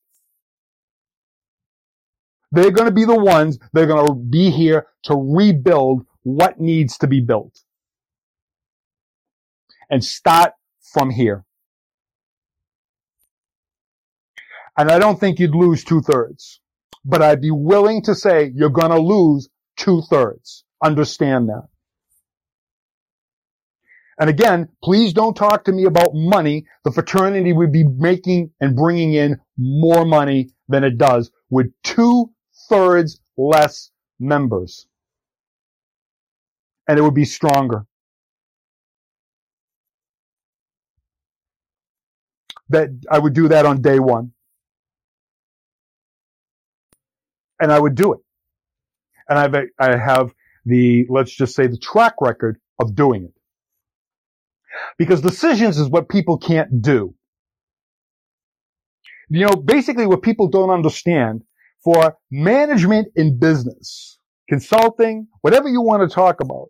They're going to be the ones that are going to be here to rebuild what needs to be built and start from here. And I don't think you'd lose two thirds but I'd be willing to say you're going to lose two thirds. Understand that. And again, please don't talk to me about money. The fraternity would be making and bringing in more money than it does with two thirds less members. And it would be stronger. That I would do that on day one and I would do it. And I've, I have the, let's just say the track record of doing it. Because decisions is what people can't do. You know, basically what people don't understand for management in business, consulting, whatever you want to talk about.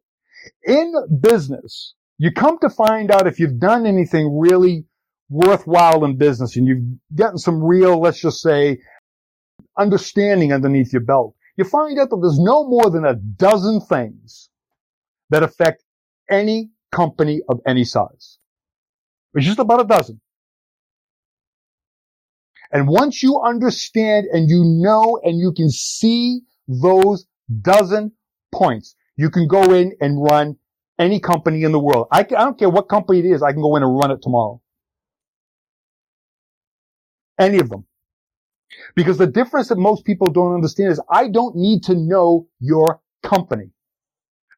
In business, you come to find out if you've done anything really worthwhile in business and you've gotten some real, let's just say, understanding underneath your belt, you find out that there's no more than a dozen things that affect any company of any size. It's just about a dozen. And once you understand and you know and you can see those dozen points, you can go in and run any company in the world. I, I don't care what company it is. I can go in and run it tomorrow. Any of them. Because the difference that most people don't understand is I don't need to know your company.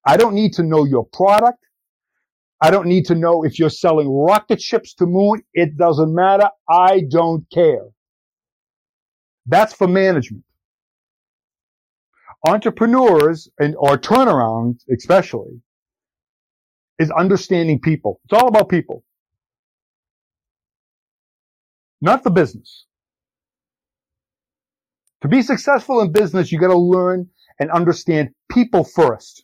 I don't need to know your product. I don't need to know if you're selling rocket ships to moon. It doesn't matter. I don't care. That's for management. Entrepreneurs and or turnaround especially is understanding people. It's all about people. Not the business. To be successful in business, you got to learn and understand people first.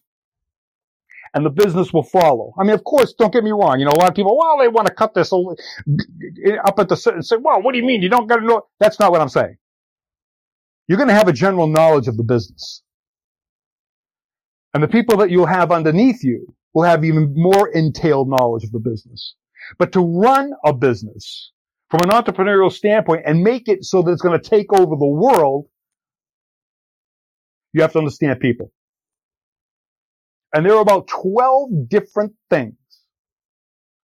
And the business will follow. I mean, of course, don't get me wrong. You know, a lot of people, well, they want to cut this up at the, and say, well, what do you mean? You don't got to know. That's not what I'm saying. You're going to have a general knowledge of the business. And the people that you'll have underneath you will have even more entailed knowledge of the business. But to run a business from an entrepreneurial standpoint and make it so that it's going to take over the world, you have to understand people. And there are about 12 different things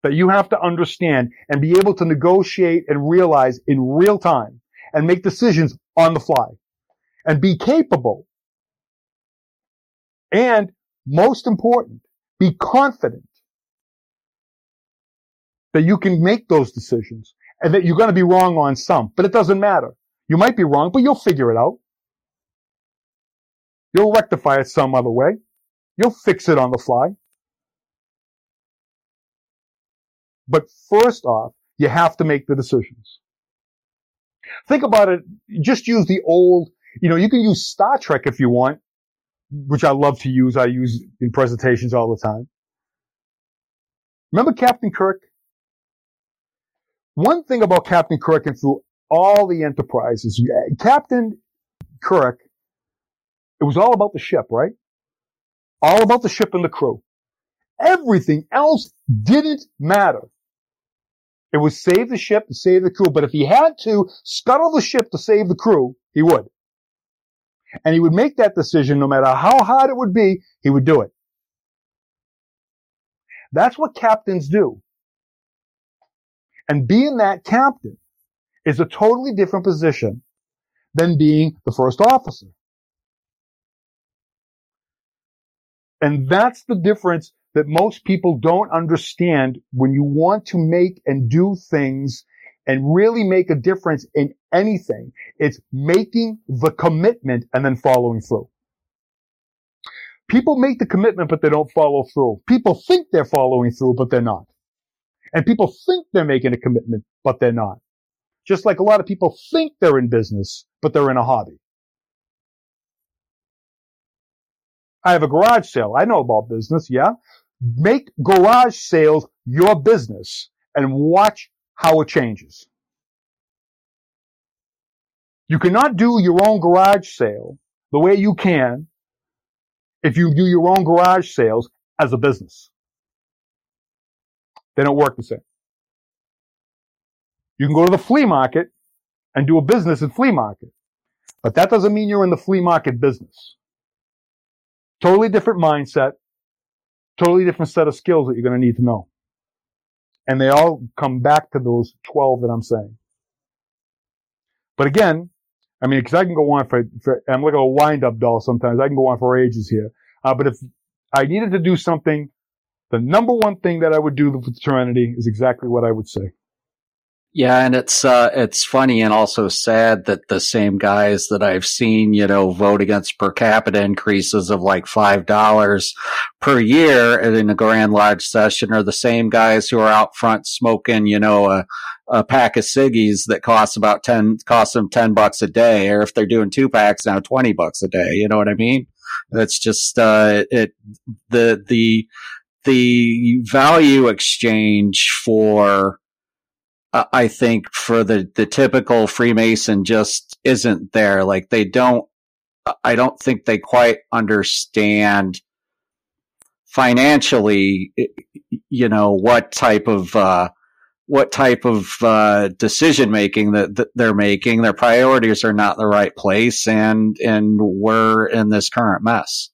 that you have to understand and be able to negotiate and realize in real time and make decisions on the fly and be capable. And most important, be confident that you can make those decisions and that you're going to be wrong on some, but it doesn't matter. You might be wrong, but you'll figure it out. You'll rectify it some other way. You'll fix it on the fly. But first off, you have to make the decisions. Think about it. Just use the old, you know, you can use Star Trek if you want, which I love to use. I use in presentations all the time. Remember Captain Kirk? One thing about Captain Kirk and through all the enterprises, uh, Captain Kirk, it was all about the ship, right? All about the ship and the crew. Everything else didn't matter. It was save the ship save the crew, but if he had to scuttle the ship to save the crew, he would. And he would make that decision no matter how hard it would be, he would do it. That's what captains do. And being that captain is a totally different position than being the first officer. And that's the difference that most people don't understand when you want to make and do things and really make a difference in anything. It's making the commitment and then following through. People make the commitment, but they don't follow through. People think they're following through, but they're not. And people think they're making a commitment, but they're not. Just like a lot of people think they're in business, but they're in a hobby. I have a garage sale. I know about business. Yeah. Make garage sales your business and watch how it changes. You cannot do your own garage sale the way you can if you do your own garage sales as a business. They don't work the same. You can go to the flea market and do a business in flea market, but that doesn't mean you're in the flea market business. Totally different mindset, totally different set of skills that you're going to need to know. And they all come back to those 12 that I'm saying. But again, I mean, because I can go on for, for, I'm like a wind up doll sometimes. I can go on for ages here. Uh, but if I needed to do something, the number one thing that I would do with Serenity is exactly what I would say. Yeah, and it's uh, it's funny and also sad that the same guys that I've seen, you know, vote against per capita increases of like five dollars per year in a Grand Lodge session are the same guys who are out front smoking, you know, a, a pack of ciggies that costs about ten costs them ten bucks a day, or if they're doing two packs now, twenty bucks a day. You know what I mean? That's just uh, it. The the the value exchange for I think for the, the typical Freemason just isn't there. Like they don't, I don't think they quite understand financially, you know, what type of, uh, what type of uh, decision making that, that, they're making. Their priorities are not the right place, and and we're in this current mess.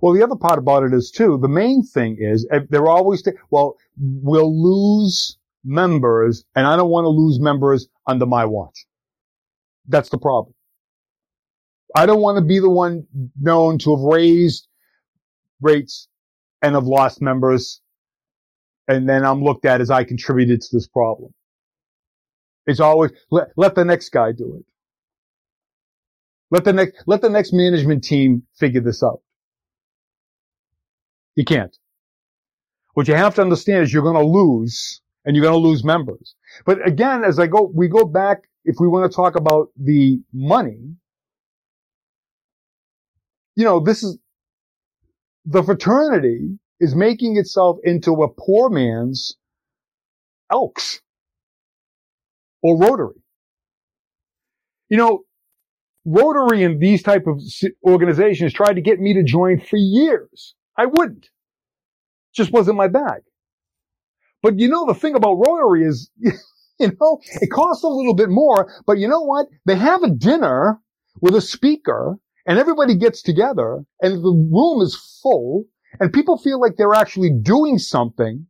Well, the other part about it is too. The main thing is eh, they're always well. We'll lose members, and I don't want to lose members under my watch. That's the problem. I don't want to be the one known to have raised rates and have lost members. And then I'm looked at as I contributed to this problem. It's always let, let the next guy do it. Let the next, let the next management team figure this out. You can't. What you have to understand is you're going to lose and you're going to lose members. But again, as I go, we go back, if we want to talk about the money, you know, this is, the fraternity is making itself into a poor man's Elks or Rotary. You know, Rotary and these type of organizations tried to get me to join for years. I wouldn't. Just wasn't my bag. But you know, the thing about Rotary is, you know, it costs a little bit more, but you know what? They have a dinner with a speaker and everybody gets together and the room is full and people feel like they're actually doing something,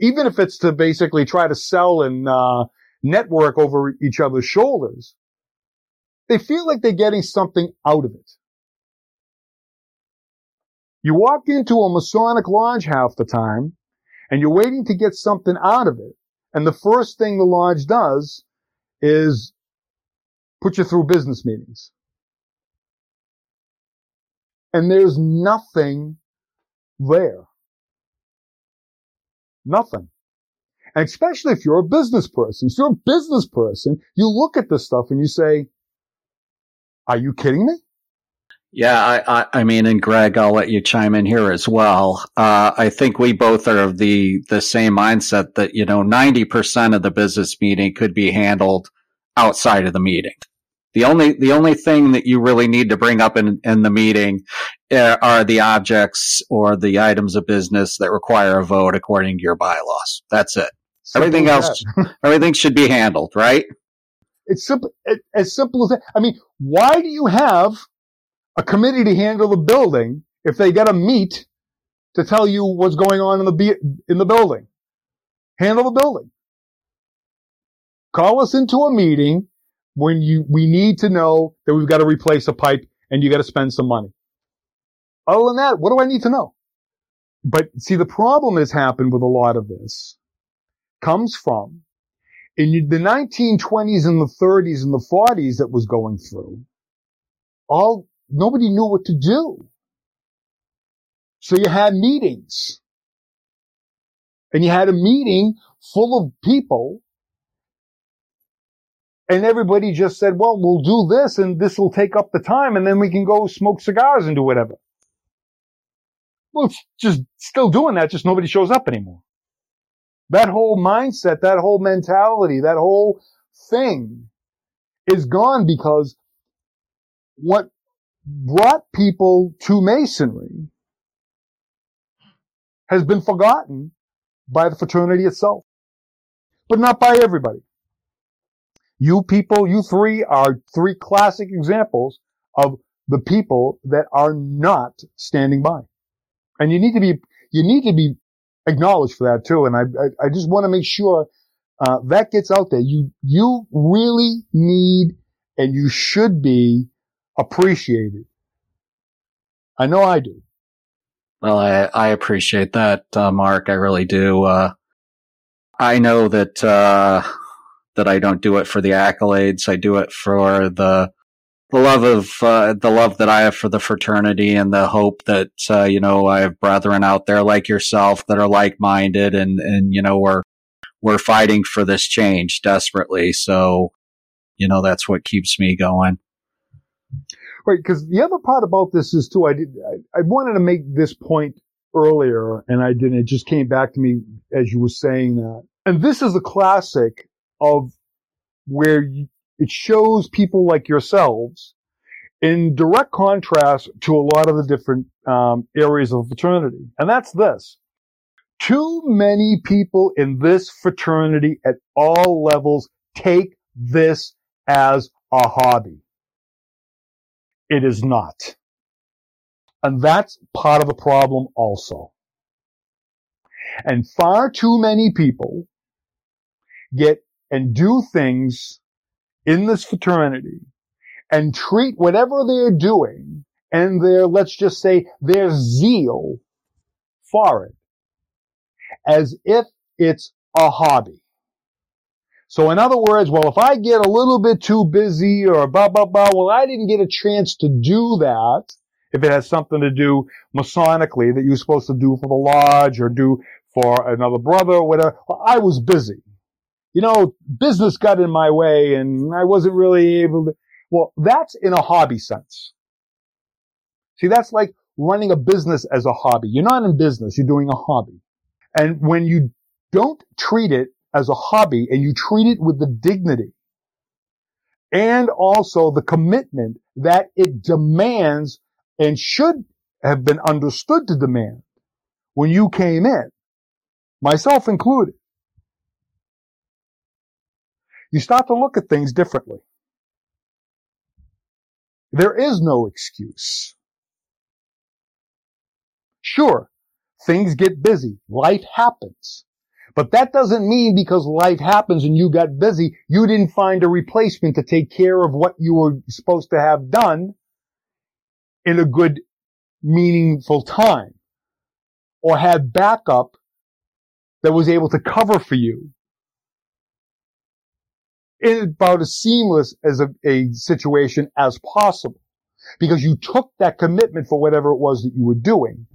even if it's to basically try to sell and uh, network over each other's shoulders. They feel like they're getting something out of it. You walk into a Masonic lodge half the time and you're waiting to get something out of it. And the first thing the lodge does is put you through business meetings. And there's nothing there. Nothing. And especially if you're a business person, if you're a business person, you look at this stuff and you say, are you kidding me? Yeah, I, I, I, mean, and Greg, I'll let you chime in here as well. Uh, I think we both are of the, the same mindset that, you know, 90% of the business meeting could be handled outside of the meeting. The only the only thing that you really need to bring up in in the meeting uh, are the objects or the items of business that require a vote according to your bylaws. That's it. Simple everything else, everything should be handled, right? It's simple, as simple as that. I mean, why do you have a committee to handle the building if they got to meet to tell you what's going on in the in the building? Handle the building. Call us into a meeting when you, we need to know that we've got to replace a pipe and you got to spend some money. Other than that, what do I need to know? But see, the problem that's happened with a lot of this comes from in the 1920s and the 30s and the 40s that was going through. All, nobody knew what to do. So you had meetings and you had a meeting full of people and everybody just said, well, we'll do this and this will take up the time and then we can go smoke cigars and do whatever. Well, it's just still doing that, just nobody shows up anymore. That whole mindset, that whole mentality, that whole thing is gone because what brought people to masonry has been forgotten by the fraternity itself, but not by everybody. You people, you three are three classic examples of the people that are not standing by. And you need to be, you need to be acknowledged for that too. And I, I, I just want to make sure, uh, that gets out there. You, you really need and you should be appreciated. I know I do. Well, I, I appreciate that, uh, Mark. I really do. Uh, I know that, uh, that I don't do it for the accolades. I do it for the the love of uh, the love that I have for the fraternity and the hope that uh, you know I have brethren out there like yourself that are like minded and and you know we're we're fighting for this change desperately. So you know that's what keeps me going. Right, because the other part about this is too. I did. I, I wanted to make this point earlier, and I didn't. It just came back to me as you were saying that. And this is a classic of where you, it shows people like yourselves in direct contrast to a lot of the different um, areas of fraternity. And that's this. Too many people in this fraternity at all levels take this as a hobby. It is not. And that's part of the problem also. And far too many people get and do things in this fraternity and treat whatever they're doing and their, let's just say, their zeal for it as if it's a hobby. So in other words, well, if I get a little bit too busy or blah, blah, blah, well, I didn't get a chance to do that. If it has something to do masonically that you're supposed to do for the lodge or do for another brother or whatever, well, I was busy. You know, business got in my way and I wasn't really able to, well, that's in a hobby sense. See, that's like running a business as a hobby. You're not in business, you're doing a hobby. And when you don't treat it as a hobby and you treat it with the dignity and also the commitment that it demands and should have been understood to demand when you came in, myself included, you start to look at things differently. There is no excuse. Sure, things get busy. Life happens. But that doesn't mean because life happens and you got busy, you didn't find a replacement to take care of what you were supposed to have done in a good, meaningful time. Or had backup that was able to cover for you in about as seamless as a, a situation as possible. Because you took that commitment for whatever it was that you were doing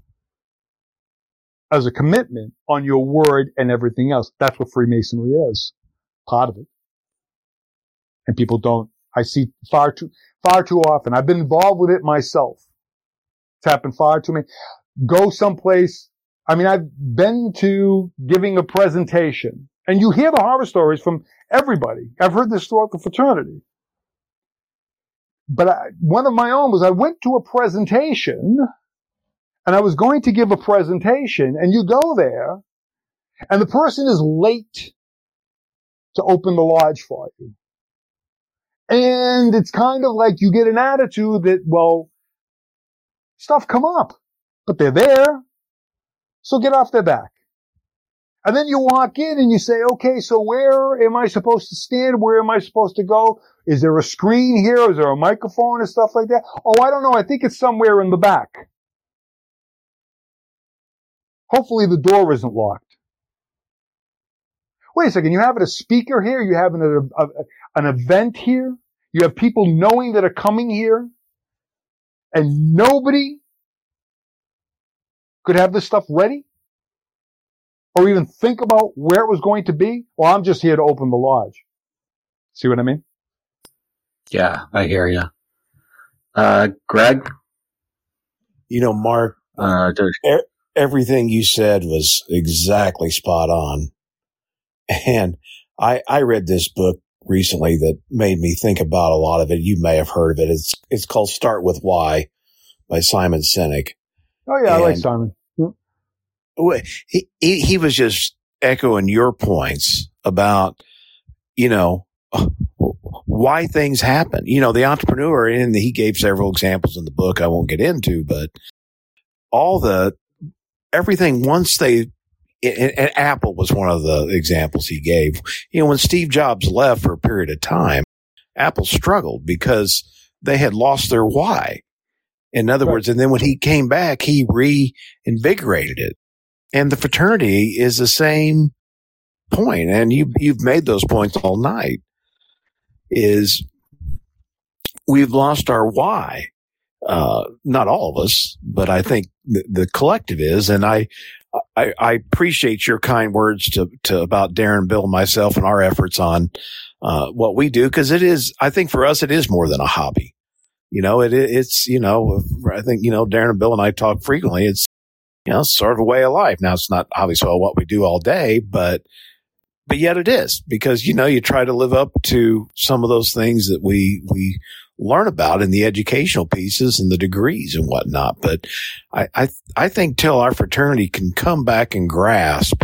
as a commitment on your word and everything else. That's what Freemasonry is. Part of it. And people don't, I see far too, far too often. I've been involved with it myself. It's happened far too many. Go someplace. I mean, I've been to giving a presentation and you hear the horror stories from everybody. I've heard this throughout the fraternity. But I, one of my own was I went to a presentation and I was going to give a presentation and you go there and the person is late to open the lodge for you. And it's kind of like you get an attitude that, well, stuff come up, but they're there. So get off their back. And then you walk in and you say, okay, so where am I supposed to stand? Where am I supposed to go? Is there a screen here? Is there a microphone and stuff like that? Oh, I don't know. I think it's somewhere in the back. Hopefully the door isn't locked. Wait a second. You have a speaker here. You have an, a, an event here. You have people knowing that are coming here and nobody could have this stuff ready or even think about where it was going to be. Well, I'm just here to open the lodge. See what I mean? Yeah, I hear you. Uh, Greg? You know, Mark, uh, everything you said was exactly spot on. And I, I read this book recently that made me think about a lot of it. You may have heard of it. It's, it's called Start with Why by Simon Sinek. Oh yeah, and I like Simon. He, he, he was just echoing your points about, you know, why things happen. You know, the entrepreneur, and he gave several examples in the book I won't get into, but all the everything once they and Apple was one of the examples he gave. You know, when Steve Jobs left for a period of time, Apple struggled because they had lost their why. In other right. words, and then when he came back, he reinvigorated it. And the fraternity is the same point, and you you've made those points all night. Is we've lost our why. Uh, not all of us, but I think the, the collective is. And I, I, I, appreciate your kind words to, to about Darin, Bill, myself and our efforts on, uh, what we do. Cause it is, I think for us, it is more than a hobby. You know, it, it's, you know, I think, you know, Darin and Bill and I talk frequently. It's, you know, sort of a way of life. Now it's not obviously what we do all day, but, but yet it is because, you know, you try to live up to some of those things that we, we, learn about in the educational pieces and the degrees and whatnot. But I, I, I think till our fraternity can come back and grasp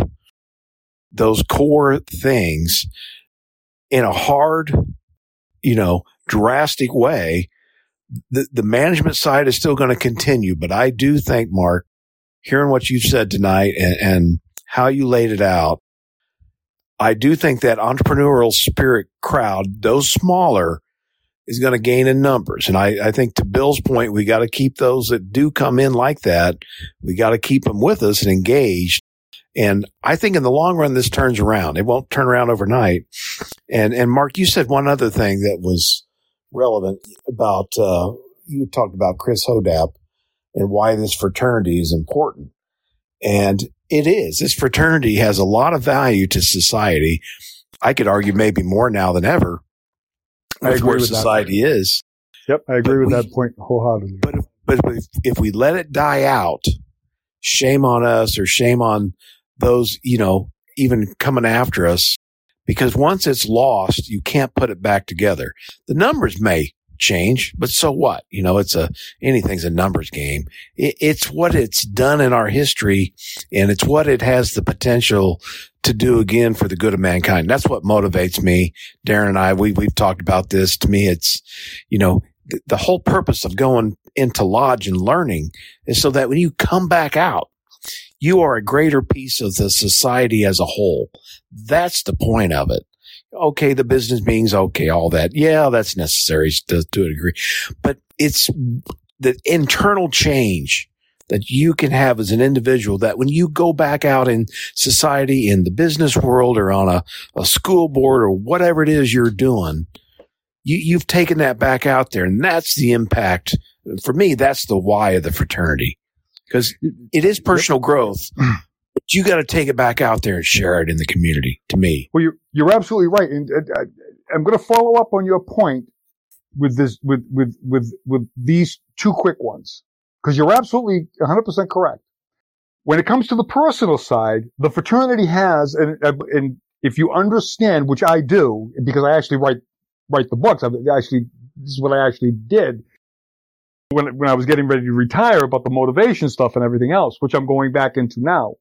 those core things in a hard, you know, drastic way, the, the management side is still going to continue. But I do think, Mark, hearing what you've said tonight and, and how you laid it out, I do think that entrepreneurial spirit crowd, those smaller, is going to gain in numbers. And I, I think to Bill's point, we got to keep those that do come in like that. We got to keep them with us and engaged. And I think in the long run, this turns around. It won't turn around overnight. And, and Mark, you said one other thing that was relevant about, uh, you talked about Chris Hodapp and why this fraternity is important. And it is. This fraternity has a lot of value to society. I could argue maybe more now than ever I agree where with society is. Yep, I agree But with we- that point wholeheartedly. But if, but if, if we let it die out, shame on us or shame on those, you know, even coming after us. Because once it's lost, you can't put it back together. The numbers may change, but so what? You know, it's a, anything's a numbers game. It, it's what it's done in our history and it's what it has the potential to do again for the good of mankind. That's what motivates me. Darin and I, we, we've talked about this. To me, it's, you know, the, the whole purpose of going into lodge and learning is so that when you come back out, you are a greater piece of the society as a whole. That's the point of it. Okay, the business meetings, okay, all that. Yeah, that's necessary to, to a degree, but it's the internal change that you can have as an individual that when you go back out in society, in the business world or on a, a school board or whatever it is you're doing, you, you've taken that back out there and that's the impact. For me, that's the why of the fraternity because it is personal growth. But you got to take it back out there and share it in the community to me. Well, you're, you're absolutely right. And uh, I'm going to follow up on your point with this, with, with, with, with these two quick ones. Cause you're absolutely 100% correct. When it comes to the personal side, the fraternity has, and, uh, and if you understand, which I do, because I actually write, write the books, I actually, this is what I actually did when, when I was getting ready to retire about the motivation stuff and everything else, which I'm going back into now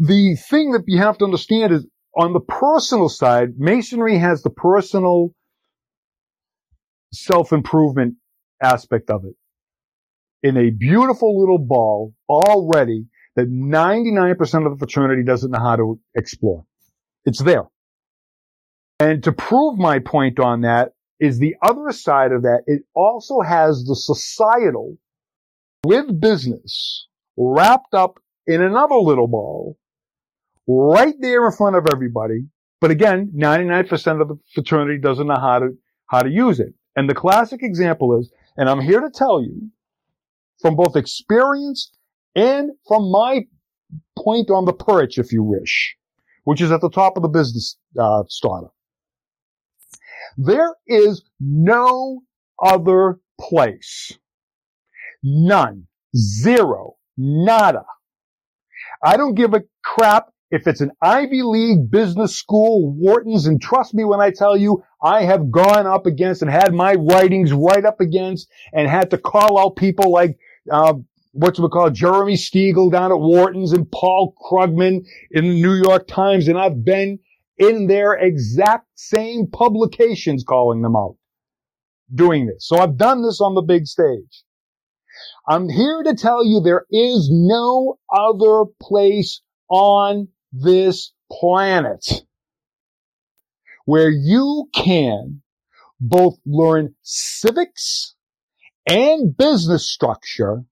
the thing that you have to understand is on the personal side, masonry has the personal self-improvement aspect of it in a beautiful little ball already that 99% of the fraternity doesn't know how to explore. It's there. And to prove my point on that is the other side of that. It also has the societal with business wrapped up in another little ball right there in front of everybody. But again, 99% of the fraternity doesn't know how to, how to use it. And the classic example is, and I'm here to tell you from both experience and from my point on the perch, if you wish, which is at the top of the business uh. There is no other place. None. Zero. Nada. I don't give a crap if it's an Ivy League business school, Wharton's, and trust me when I tell you, I have gone up against and had my writings right up against and had to call out people like, uh, what we call Jeremy Siegel down at Wharton's and Paul Krugman in the New York Times. And I've been in their exact same publications calling them out doing this. So I've done this on the big stage. I'm here to tell you there is no other place on this planet where you can both learn civics and business structure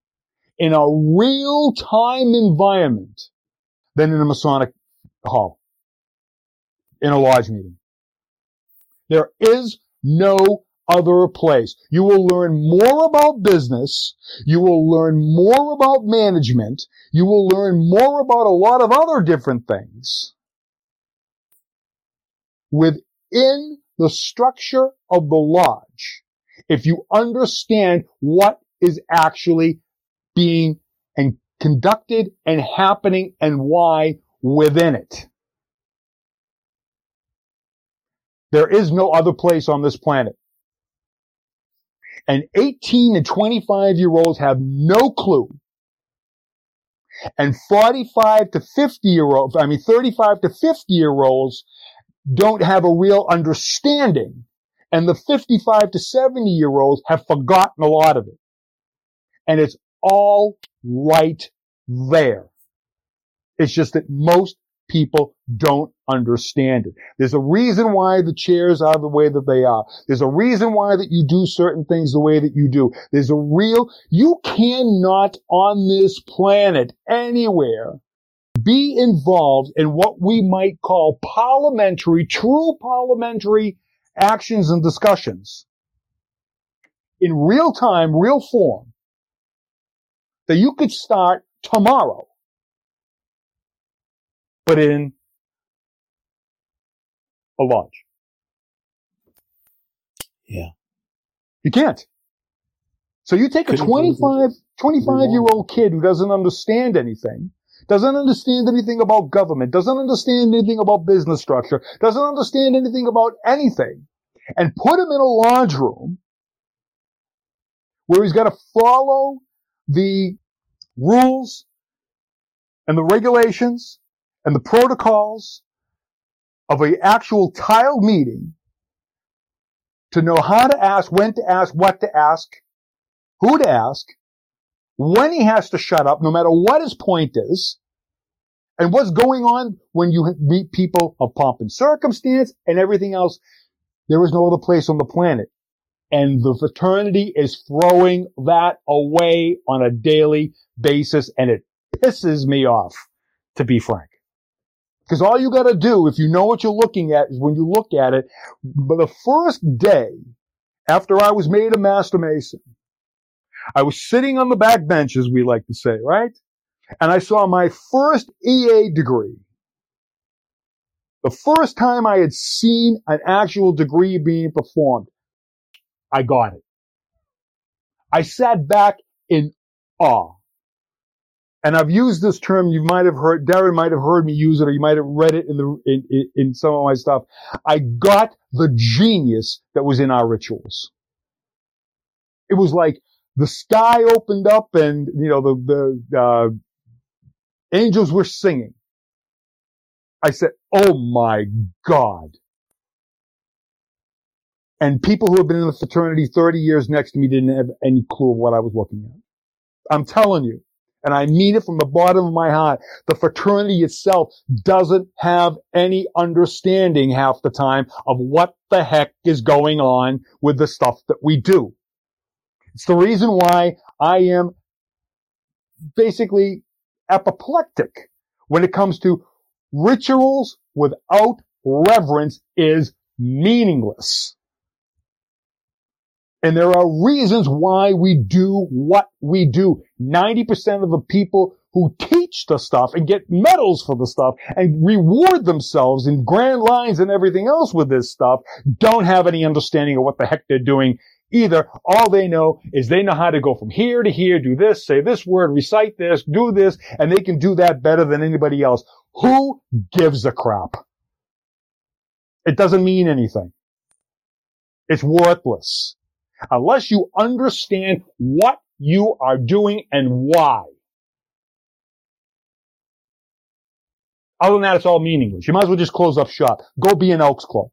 in a real time environment than in a Masonic hall, in a lodge meeting. There is no other place. You will learn more about business. You will learn more about management. You will learn more about a lot of other different things within the structure of the lodge. If you understand what is actually being and conducted and happening and why within it. There is no other place on this planet. And 18 and 25 year olds have no clue. And 45 to 50 year olds, I mean 35 to 50 year olds don't have a real understanding. And the 55 to 70 year olds have forgotten a lot of it. And it's all right there. It's just that most people don't understand it. There's a reason why the chairs are the way that they are. There's a reason why that you do certain things the way that you do. There's a real, you cannot on this planet anywhere be involved in what we might call parliamentary, true parliamentary actions and discussions in real time, real form that you could start tomorrow, but in a lodge. Yeah. You can't. So you take a 25, 25 year old kid who doesn't understand anything, doesn't understand anything about government, doesn't understand anything about business structure, doesn't understand anything about anything, and put him in a lodge room where he's got to follow the rules and the regulations and the protocols of an actual tiled meeting to know how to ask, when to ask, what to ask, who to ask, when he has to shut up, no matter what his point is, and what's going on when you meet people of pomp and circumstance and everything else. There is no other place on the planet. And the fraternity is throwing that away on a daily basis and it pisses me off, to be frank. Because all you gotta do, if you know what you're looking at, is when you look at it, but the first day after I was made a master mason, I was sitting on the back bench, as we like to say, right? And I saw my first EA degree. The first time I had seen an actual degree being performed, I got it. I sat back in awe. And I've used this term. You might have heard, Darin might have heard me use it, or you might have read it in the in, in, in some of my stuff. I got the genius that was in our rituals. It was like the sky opened up, and you know the the uh, angels were singing. I said, "Oh my God!" And people who have been in the fraternity 30 years next to me didn't have any clue of what I was looking at. I'm telling you, and I mean it from the bottom of my heart, the fraternity itself doesn't have any understanding half the time of what the heck is going on with the stuff that we do. It's the reason why I am basically apoplectic when it comes to rituals without reverence is meaningless. And there are reasons why we do what we do. 90% of the people who teach the stuff and get medals for the stuff and reward themselves in grand lines and everything else with this stuff don't have any understanding of what the heck they're doing either. All they know is they know how to go from here to here, do this, say this word, recite this, do this, and they can do that better than anybody else. Who gives a crap? It doesn't mean anything. It's worthless unless you understand what you are doing and why. Other than that, it's all meaningless. You might as well just close up shop. Go be an Elks Club.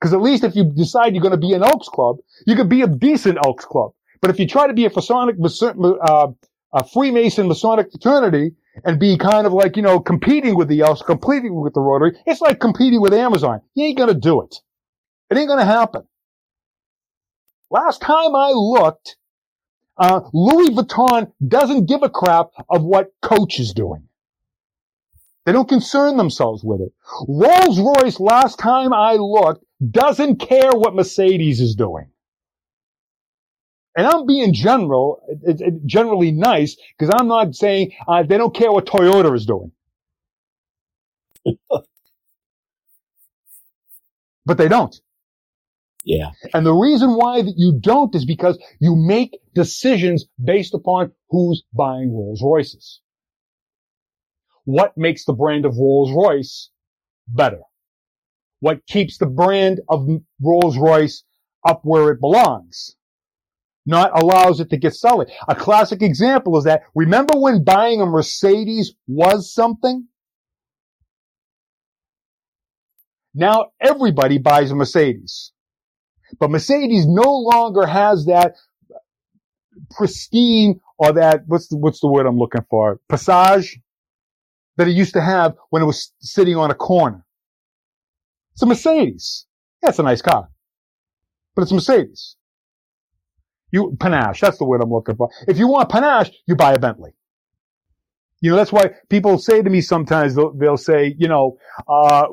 Because at least if you decide you're going to be an Elks Club, you could be a decent Elks Club. But if you try to be a Masonic, uh, a Freemason Masonic fraternity and be kind of like, you know, competing with the Elks, competing with the Rotary, it's like competing with Amazon. You ain't going to do it. It ain't going to happen. Last time I looked, uh, Louis Vuitton doesn't give a crap of what Coach is doing. They don't concern themselves with it. Rolls Royce, last time I looked, doesn't care what Mercedes is doing. And I'm being general, generally nice, because I'm not saying uh, they don't care what Toyota is doing. but they don't. Yeah. And the reason why that you don't is because you make decisions based upon who's buying Rolls Royces. What makes the brand of Rolls Royce better? What keeps the brand of Rolls Royce up where it belongs? Not allows it to get sullied. A classic example is that remember when buying a Mercedes was something? Now everybody buys a Mercedes. But Mercedes no longer has that pristine or that what's the, what's the word I'm looking for? Passage. that it used to have when it was sitting on a corner. It's a Mercedes. It's a nice car, but it's a Mercedes. You, panache, that's the word I'm looking for. If you want panache, you buy a Bentley. You know, that's why people say to me sometimes, they'll, they'll say, you know, uh,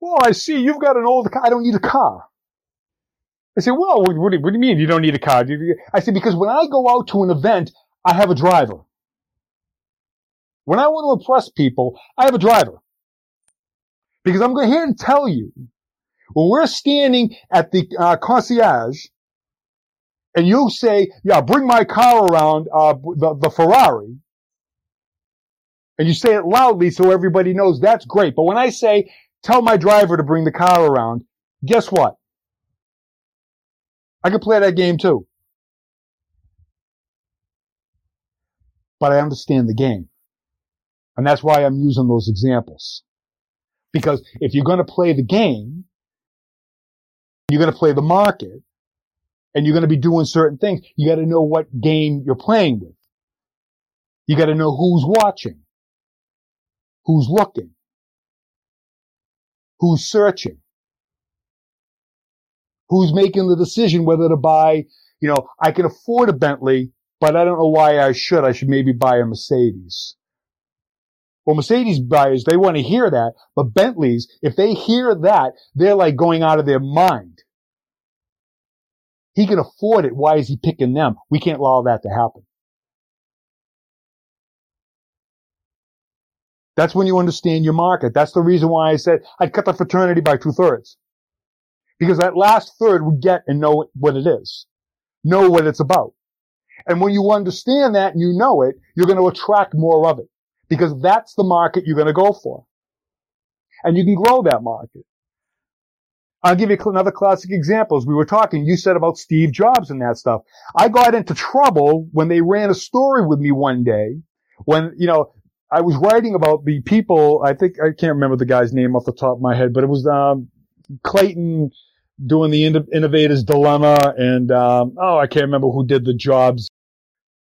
well, I see you've got an old car. I don't need a car. I say, well, what, what do you mean you don't need a car? I say, because when I go out to an event, I have a driver. When I want to impress people, I have a driver. Because I'm going to here and tell you, when we're standing at the uh, concierge, and you say, yeah, bring my car around, uh, the, the Ferrari, and you say it loudly so everybody knows that's great. But when I say, tell my driver to bring the car around, guess what? I can play that game too. But I understand the game. And that's why I'm using those examples. Because if you're going to play the game, you're going to play the market, and you're going to be doing certain things, you got to know what game you're playing with. You got to know who's watching, who's looking, who's searching, who's making the decision whether to buy, you know, I can afford a Bentley, but I don't know why I should. I should maybe buy a Mercedes. Well, Mercedes buyers, they want to hear that, but Bentleys, if they hear that, they're like going out of their mind. He can afford it. Why is he picking them? We can't allow that to happen. That's when you understand your market. That's the reason why I said I'd cut the fraternity by two thirds. Because that last third would get and know what it is. Know what it's about. And when you understand that and you know it, you're going to attract more of it. Because that's the market you're going to go for. And you can grow that market. I'll give you another classic example. As we were talking, you said about Steve Jobs and that stuff. I got into trouble when they ran a story with me one day when, you know, I was writing about the people, I think, I can't remember the guy's name off the top of my head, but it was, um, Clayton doing the innovator's dilemma and, um, oh, I can't remember who did the Jobs,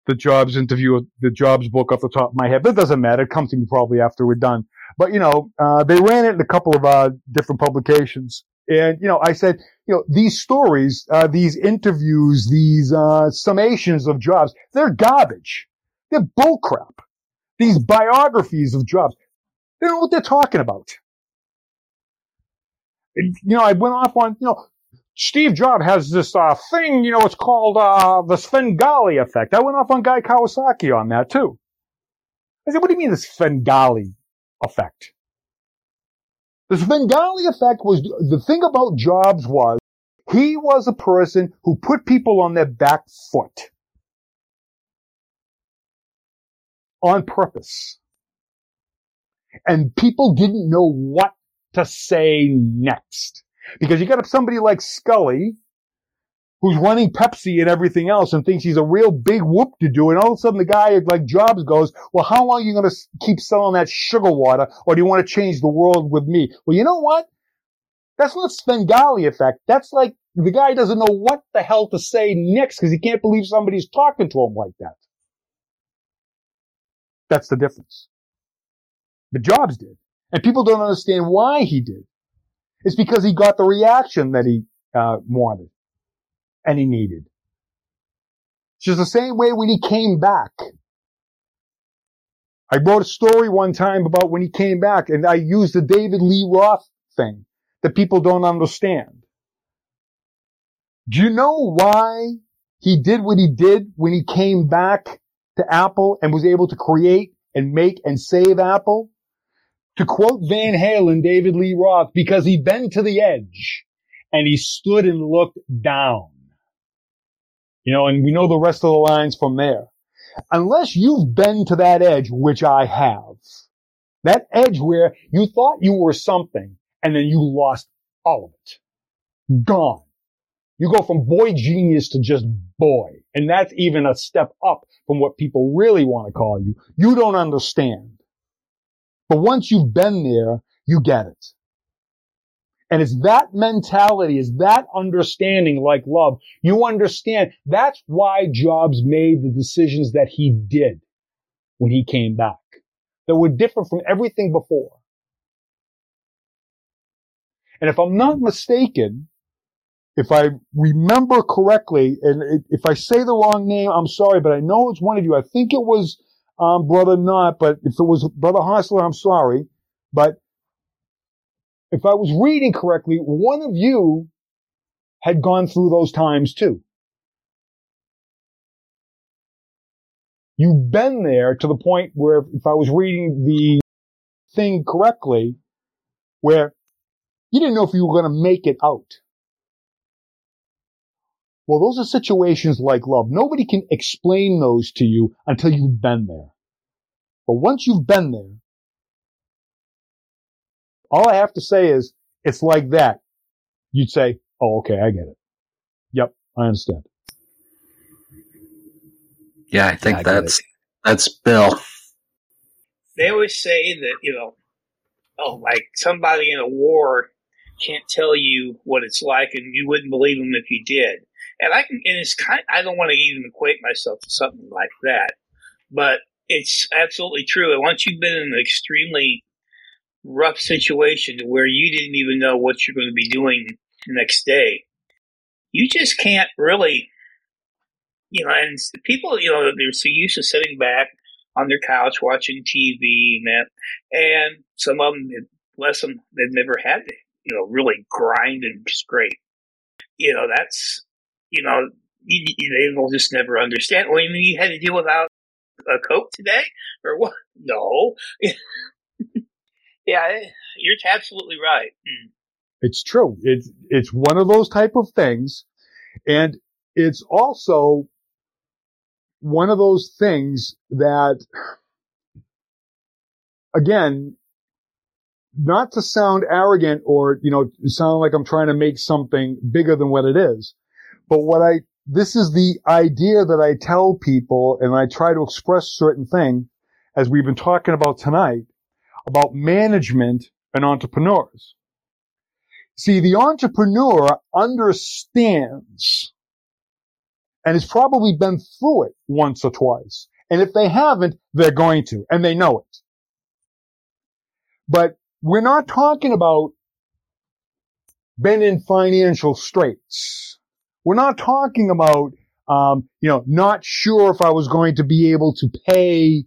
the Jobs interview, the Jobs book off the top of my head, but it doesn't matter. It comes to me probably after we're done. But, you know, uh, they ran it in a couple of, uh, different publications and, you know, I said, you know, these stories, uh, these interviews, these, uh, summations of jobs, they're garbage. They're bullcrap. These biographies of jobs, they don't know what they're talking about. You know, I went off on, you know, Steve Jobs has this, uh, thing, you know, it's called, uh, the Svengali effect. I went off on Guy Kawasaki on that too. I said, what do you mean the Svengali effect? The Svengali effect was the thing about Jobs was he was a person who put people on their back foot on purpose. And people didn't know what to say next. Because you got somebody like Sculley who's running Pepsi and everything else and thinks he's a real big whoop to do. And all of a sudden the guy like Jobs goes, well, how long are you going to keep selling that sugar water? Or do you want to change the world with me? Well, you know what? That's not Svengali effect. That's like the guy doesn't know what the hell to say next because he can't believe somebody's talking to him like that. That's the difference. The Jobs did. And people don't understand why he did. It's because he got the reaction that he uh, wanted and he needed. It's just the same way when he came back. I wrote a story one time about when he came back and I used the David Lee Roth thing that people don't understand. Do you know why he did what he did when he came back to Apple and was able to create and make and save Apple? To quote Van Halen, David Lee Roth, because he bent to the edge and he stood and looked down. You know, and we know the rest of the lines from there. Unless you've been to that edge, which I have, that edge where you thought you were something and then you lost all of it. Gone. You go from boy genius to just boy. And that's even a step up from what people really want to call you. You don't understand. But once you've been there, you get it. And it's that mentality, is that understanding like love. You understand that's why Jobs made the decisions that he did when he came back. that were different from everything before. And if I'm not mistaken, if I remember correctly, and if I say the wrong name, I'm sorry, but I know it's one of you. I think it was um, Brother Not, but if it was Brother Hosler, I'm sorry. But if I was reading correctly, one of you had gone through those times too. You've been there to the point where if I was reading the thing correctly, where you didn't know if you were going to make it out. Well, those are situations like love. Nobody can explain those to you until you've been there. But once you've been there, all I have to say is it's like that. You'd say, oh, okay, I get it. Yep, I understand. Yeah, I think yeah, I that's that's Bill. They always say that you know, oh, like somebody in a war can't tell you what it's like, and you wouldn't believe them if you did. And I can, and it's kind. I don't want to even equate myself to something like that, but it's absolutely true. And once you've been in an extremely rough situation where you didn't even know what you're going to be doing the next day, you just can't really, you know. And people, you know, they're so used to sitting back on their couch watching TV and that, and some of them, bless them, they've never had to, you know, really grind and scrape. You know, that's, you know, they will just never understand. Well, you mean you had to deal without a Coke today or what? No. yeah, you're absolutely right. Mm. It's true. It's, it's one of those type of things. And it's also one of those things that, again, not to sound arrogant or, you know, sound like I'm trying to make something bigger than what it is, but what I this is the idea that I tell people and I try to express certain thing as we've been talking about tonight about management and entrepreneurs. See, the entrepreneur understands and has probably been through it once or twice. And if they haven't, they're going to, and they know it. But we're not talking about been in financial straits. We're not talking about, um, you know, not sure if I was going to be able to pay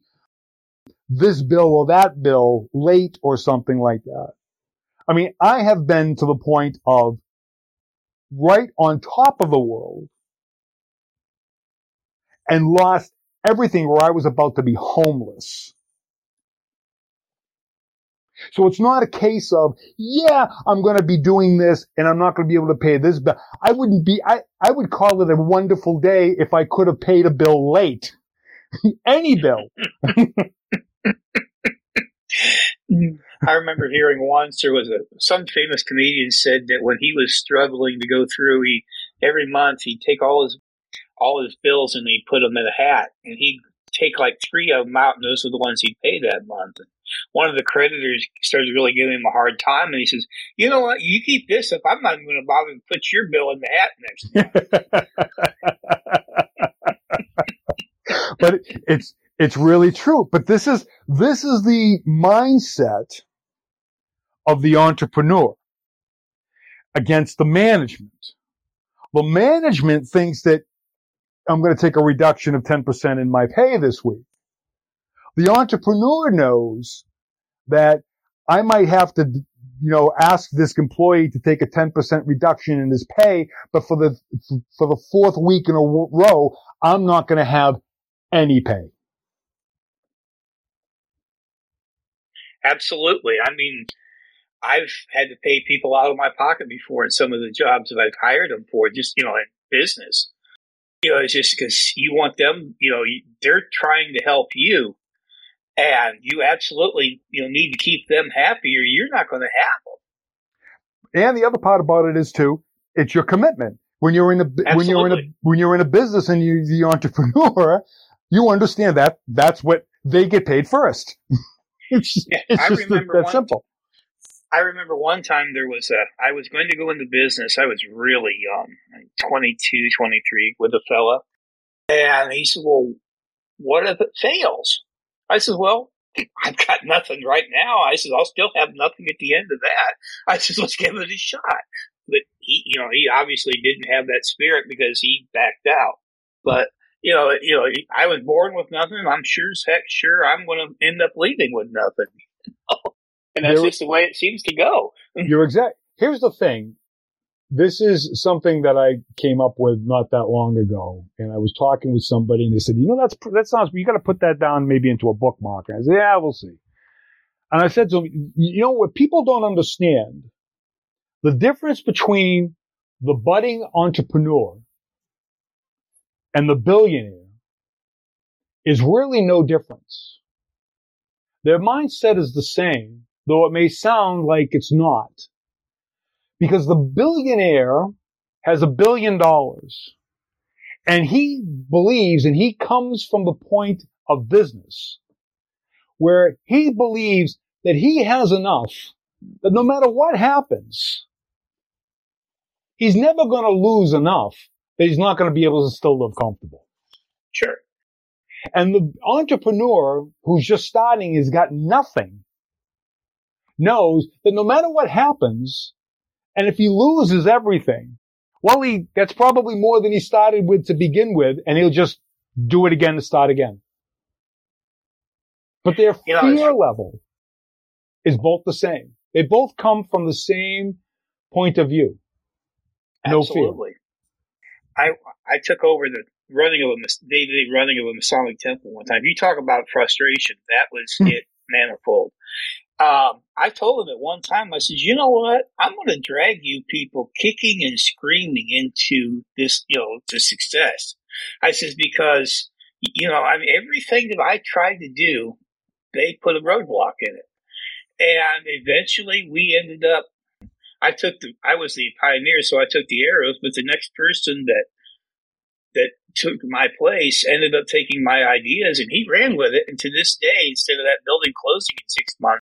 this bill or that bill late or something like that. I mean, I have been to the point of right on top of the world and lost everything where I was about to be homeless. So it's not a case of, yeah, I'm going to be doing this and I'm not going to be able to pay this bill. I wouldn't be, I, I would call it a wonderful day if I could have paid a bill late. Any bill. I remember hearing once there was a some famous comedian said that when he was struggling to go through, he every month he'd take all his all his bills and he'd put them in a hat and he'd take like three of them out and those were the ones he'd pay that month. And one of the creditors starts really giving him a hard time, and he says, "You know what? You keep this up. I'm not even going to bother to put your bill in the hat next." but it's it's really true. But this is this is the mindset of the entrepreneur against the management. The management thinks that I'm going to take a reduction of 10% in my pay this week. The entrepreneur knows that I might have to, you know, ask this employee to take a 10% reduction in his pay, but for the, for the fourth week in a row, I'm not going to have any pay. Absolutely. I mean, I've had to pay people out of my pocket before in some of the jobs that I've hired them for, just, you know, in business. You know, it's just because you want them, you know, they're trying to help you and you absolutely you know need to keep them happy or you're not going to have them. And the other part about it is too, it's your commitment. When you're in a absolutely. when you're in a when you're in a business and you're the entrepreneur, you understand that that's what they get paid first. it's, yeah, it's I just remember that one, simple. I remember one time there was a, I was going to go into business. I was really young, 22, 23 with a fella. And he said, well, what if it fails? I said, well, I've got nothing right now. I said, I'll still have nothing at the end of that. I said, let's give it a shot. But he, you know, he obviously didn't have that spirit because he backed out. But, you know, you know, I was born with nothing. I'm sure as heck sure I'm going to end up leaving with nothing. and that's just the way it seems to go. You're exact. Here's the thing. This is something that I came up with not that long ago, and I was talking with somebody, and they said, "You know, that's that sounds. You got to put that down maybe into a bookmark." And I said, "Yeah, we'll see." And I said to them, "You know what? People don't understand the difference between the budding entrepreneur and the billionaire is really no difference. Their mindset is the same, though it may sound like it's not. Because the billionaire has a billion dollars and he believes and he comes from the point of business where he believes that he has enough that no matter what happens, he's never going to lose enough that he's not going to be able to still live comfortable. Sure. And the entrepreneur who's just starting has got nothing knows that no matter what happens, and if he loses everything, well, he, that's probably more than he started with to begin with, and he'll just do it again to start again. But their you know, fear level is both the same. They both come from the same point of view. No Absolutely. Fear. I I took over the running of a day to day running of a Masonic temple one time. You talk about frustration. That was hmm. it manifold. Um, I told him at one time, I said, you know what? I'm going to drag you people kicking and screaming into this, you know, to success. I says, because, you know, I mean, everything that I tried to do, they put a roadblock in it. And eventually we ended up I took the I was the pioneer, so I took the arrows. But the next person that that took my place ended up taking my ideas, and he ran with it. And to this day, instead of that building closing in six months,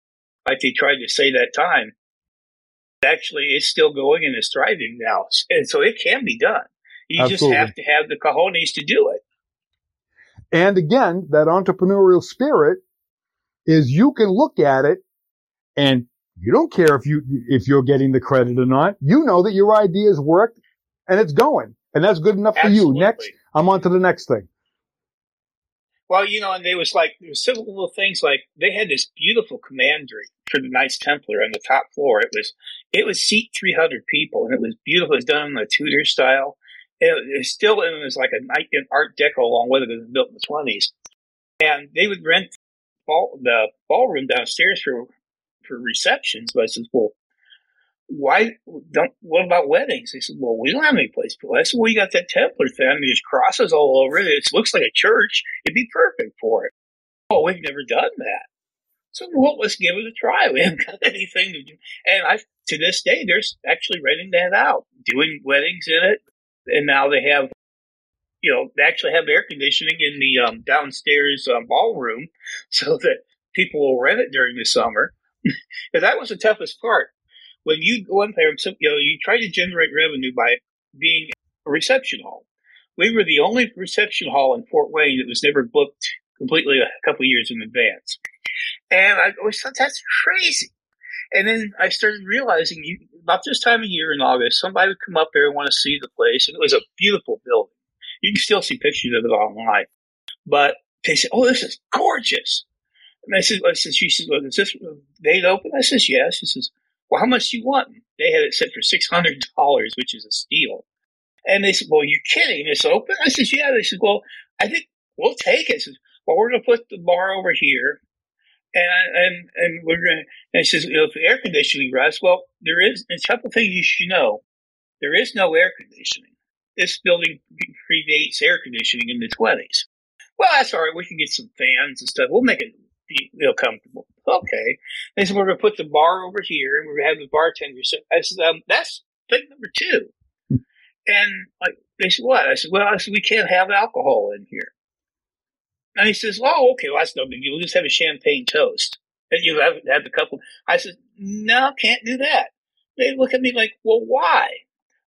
like they tried to say that time, actually it's still going and is thriving now. And so it can be done. You Absolutely. just have to have the cojones to do it. And again, that entrepreneurial spirit is you can look at it and you don't care if you, if you're getting the credit or not. You know that your ideas worked and it's going and that's good enough Absolutely. for you. Next, I'm on to the next thing. Well, you know, and there was like, there was simple little things like they had this beautiful commandery for the Knights Templar on the top floor. It was, it was seat 300 people and it was beautiful. It was done in the Tudor style. And it was still, it was like a night in Art Deco along with it. Was built in the 20s. And they would rent the ballroom downstairs for for receptions. But I said, well, why don't, what about weddings? They said, well, we don't have any place for I said, well, you got that Templar thing. There's crosses all over it. It looks like a church. It'd be perfect for it. Oh, we've never done that. So, well, let's give it a try. We haven't got anything to do. And I, to this day, they're actually renting that out, doing weddings in it. And now they have, you know, they actually have air conditioning in the um, downstairs um, ballroom so that people will rent it during the summer. that was the toughest part. When you go in there, you know, you try to generate revenue by being a reception hall. We were the only reception hall in Fort Wayne that was never booked completely a couple years in advance. And I always thought that's crazy. And then I started realizing you, about this time of year in August, somebody would come up there and want to see the place. And it was a beautiful building. You can still see pictures of it online. But they said, Oh, this is gorgeous. And I said, I said, she says, well, is this date open? I says, yes. She says, well, how much do you want? They had it set for $600, which is a steal. And they said, well, you're kidding. It's open? I said, yeah. They said, well, I think we'll take it. Says, well, we're going to put the bar over here. And, and, and we're going to, and he says, you know, if air conditioning runs, well, there is a couple things you should know. There is no air conditioning. This building predates air conditioning in the 20s. Well, that's all right. We can get some fans and stuff. We'll make it feel comfortable. Okay. They said, we're going to put the bar over here and we're going to have the bartender. So I said, um, that's thing number two. Hmm. and like, they said, what? I said, well, I said, we can't have alcohol in here. And he says, oh, okay, well, that's no big deal. We'll just have a champagne toast. And you have, have a couple. I said, no, can't do that. They look at me like, well, why?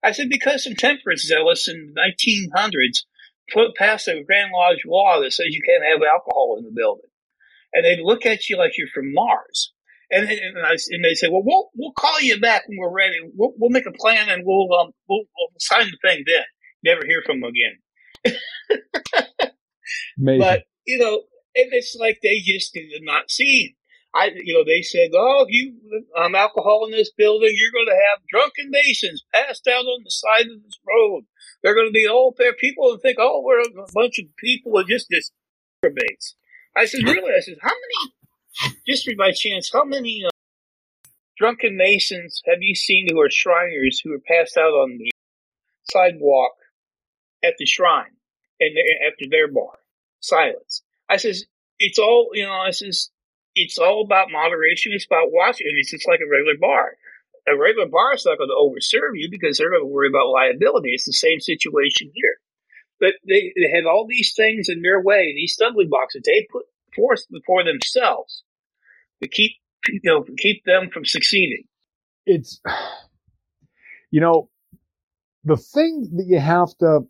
I said, because some temperance zealots in the 1900s put passed a Grand Lodge law that says you can't have alcohol in the building. And they look at you like you're from Mars. And, and, I, and they say, well, we'll we'll call you back when we're ready. We'll, we'll make a plan and we'll, um, we'll we'll sign the thing then. Never hear from them again. but you know, and it's like they just did not see. I, you know, they said, "Oh, you um, alcohol in this building, you're going to have drunken masons passed out on the side of this road. They're going to be all there. People and think, oh, we're a bunch of people and just this debates." I said, "Really?" I said, "How many? Just by chance, how many uh, drunken masons have you seen who are Shriners who are passed out on the sidewalk at the shrine and after their bar?" Silence. I says, "It's all you know." I says it's all about moderation. It's about watching. And it's just like a regular bar. A regular bar is not going to overserve you because they're going to worry about liability. It's the same situation here. But they, they have all these things in their way, these stumbling blocks that they put forth before themselves to keep you know keep them from succeeding. It's you know the thing that you have to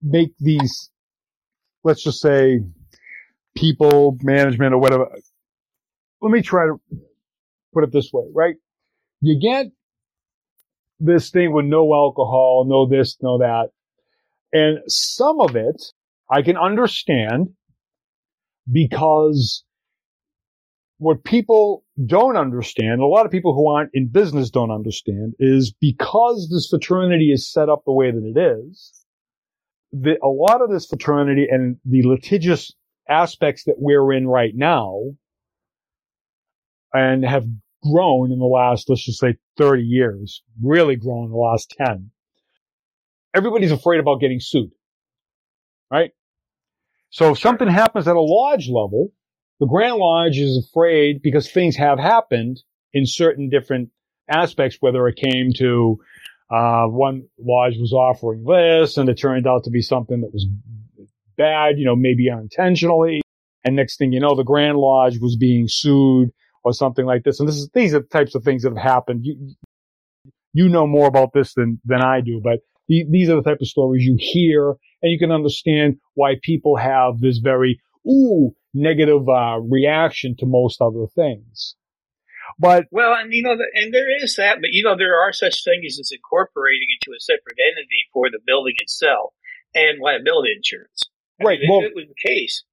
make these let's just say people management or whatever let me try to put it this way, right? You get this thing with no alcohol, no this, no that. And some of it I can understand because what people don't understand, a lot of people who aren't in business don't understand, is because this fraternity is set up the way that it is, the, a lot of this fraternity and the litigious aspects that we're in right now and have grown in the last, let's just say 30 years, really grown in the last 10. Everybody's afraid about getting sued, right? So if something happens at a lodge level, the Grand Lodge is afraid because things have happened in certain different aspects, whether it came to, uh, one lodge was offering this and it turned out to be something that was bad, you know, maybe unintentionally. And next thing you know, the Grand Lodge was being sued or something like this. And this is, these are the types of things that have happened. You, you know more about this than, than I do, but the, these are the type of stories you hear and you can understand why people have this very, ooh, negative, uh, reaction to most other things. But well, and you know, and there is that, but you know, there are such things as incorporating into a separate entity for the building itself and liability insurance. I right. Mean, well, if it was the case,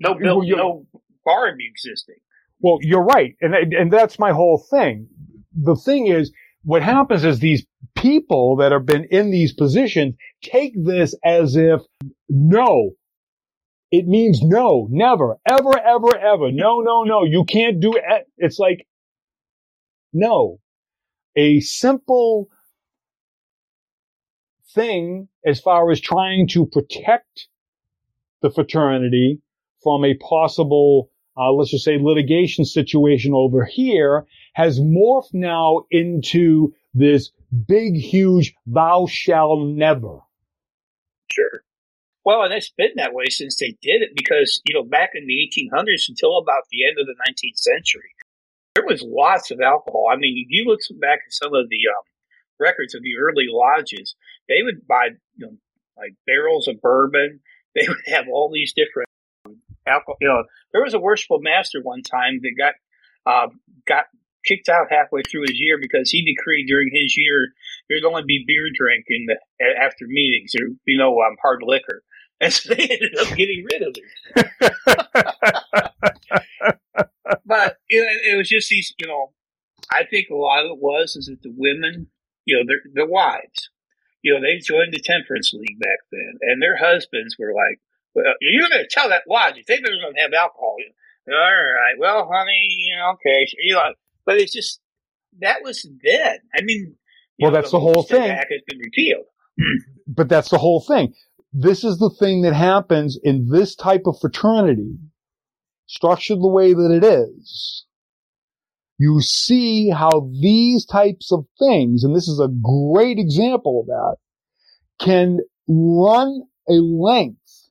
no bill, well, no bar would be existing. Well, you're right. And, and that's my whole thing. The thing is, what happens is these people that have been in these positions take this as if no, it means no, never, ever, ever, ever. No, no, no. You can't do it. It's like, no, a simple thing as far as trying to protect the fraternity from a possible uh, let's just say litigation situation over here has morphed now into this big, huge thou shall never. Sure. Well, and it's been that way since they did it because, you know, back in the 1800s until about the end of the 19th century, there was lots of alcohol. I mean, if you look back at some of the um, records of the early lodges, they would buy, you know, like barrels of bourbon. They would have all these different alcohol. You know, there was a worshipful master one time that got uh, got kicked out halfway through his year because he decreed during his year there'd only be beer drinking after meetings. There would be no um, hard liquor, and so they ended up getting rid of him. but it, it was just these, you know. I think a lot of it was is that the women, you know, their their wives, you know, they joined the temperance league back then, and their husbands were like, well, you're going to tell that lodge if they better not have alcohol. All right. Well, honey, you know, okay. You know, but it's just that was then. I mean, well, know, that's the, the whole thing. Act has been repealed. but that's the whole thing. This is the thing that happens in this type of fraternity, structured the way that it is. You see how these types of things, and this is a great example of that, can run a length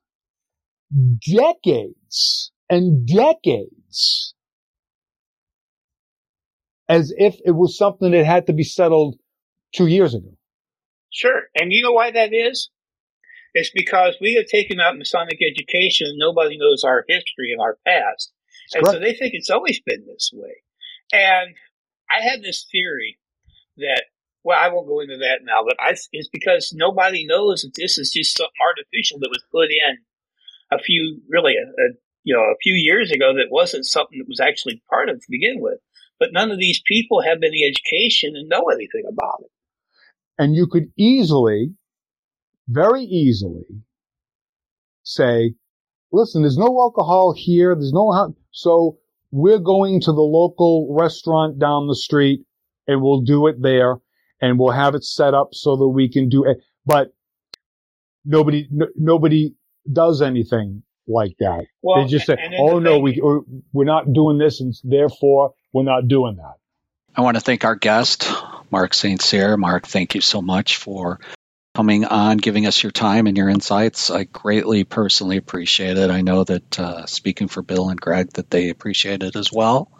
decades and decades as if it was something that had to be settled two years ago. Sure. And you know why that is? It's because we have taken out Masonic education and nobody knows our history and our past. That's and correct. so they think it's always been this way. And I had this theory that, well, I won't go into that now, but I, it's because nobody knows that this is just something artificial that was put in a few, really, a, a, you know, a few years ago that wasn't something that was actually part of to begin with. But none of these people have any education and know anything about it. And you could easily, very easily say, listen, there's no alcohol here. There's no, so we're going to the local restaurant down the street and we'll do it there and we'll have it set up so that we can do it. But nobody, n- nobody does anything like that. Well, they just say, and then oh no, thing- we we're not doing this and therefore we're not doing that. I want to thank our guest, Mark St. Cyr. Mark, thank you so much for coming on, giving us your time and your insights. I greatly personally appreciate it. I know that uh, speaking for Bill and Greg, that they appreciate it as well.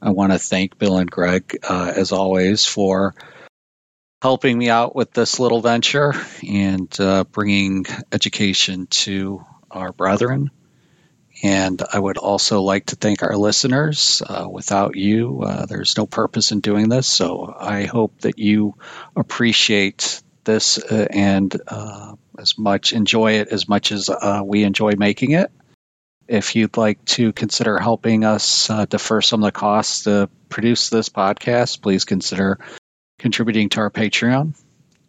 I want to thank Bill and Greg, uh, as always, for helping me out with this little venture and uh, bringing education to our brethren. And I would also like to thank our listeners. Uh, without you, uh, there's no purpose in doing this. So I hope that you appreciate this uh, and uh, as much enjoy it as much as uh, we enjoy making it. If you'd like to consider helping us uh, defer some of the costs to produce this podcast, please consider contributing to our Patreon.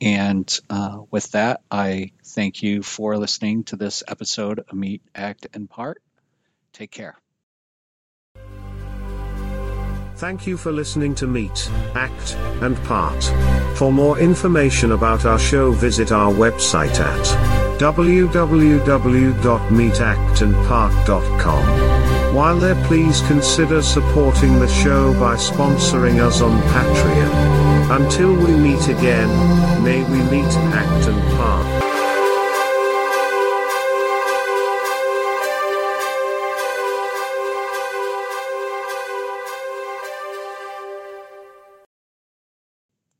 And uh, with that, I thank you for listening to this episode of Meet, Act, and Part. Take care. Thank you for listening to Meet, Act, and Part. For more information about our show, visit our website at www.meetactandpart.com. While there, please consider supporting the show by sponsoring us on Patreon. Until we meet again, may we meet, act, and part.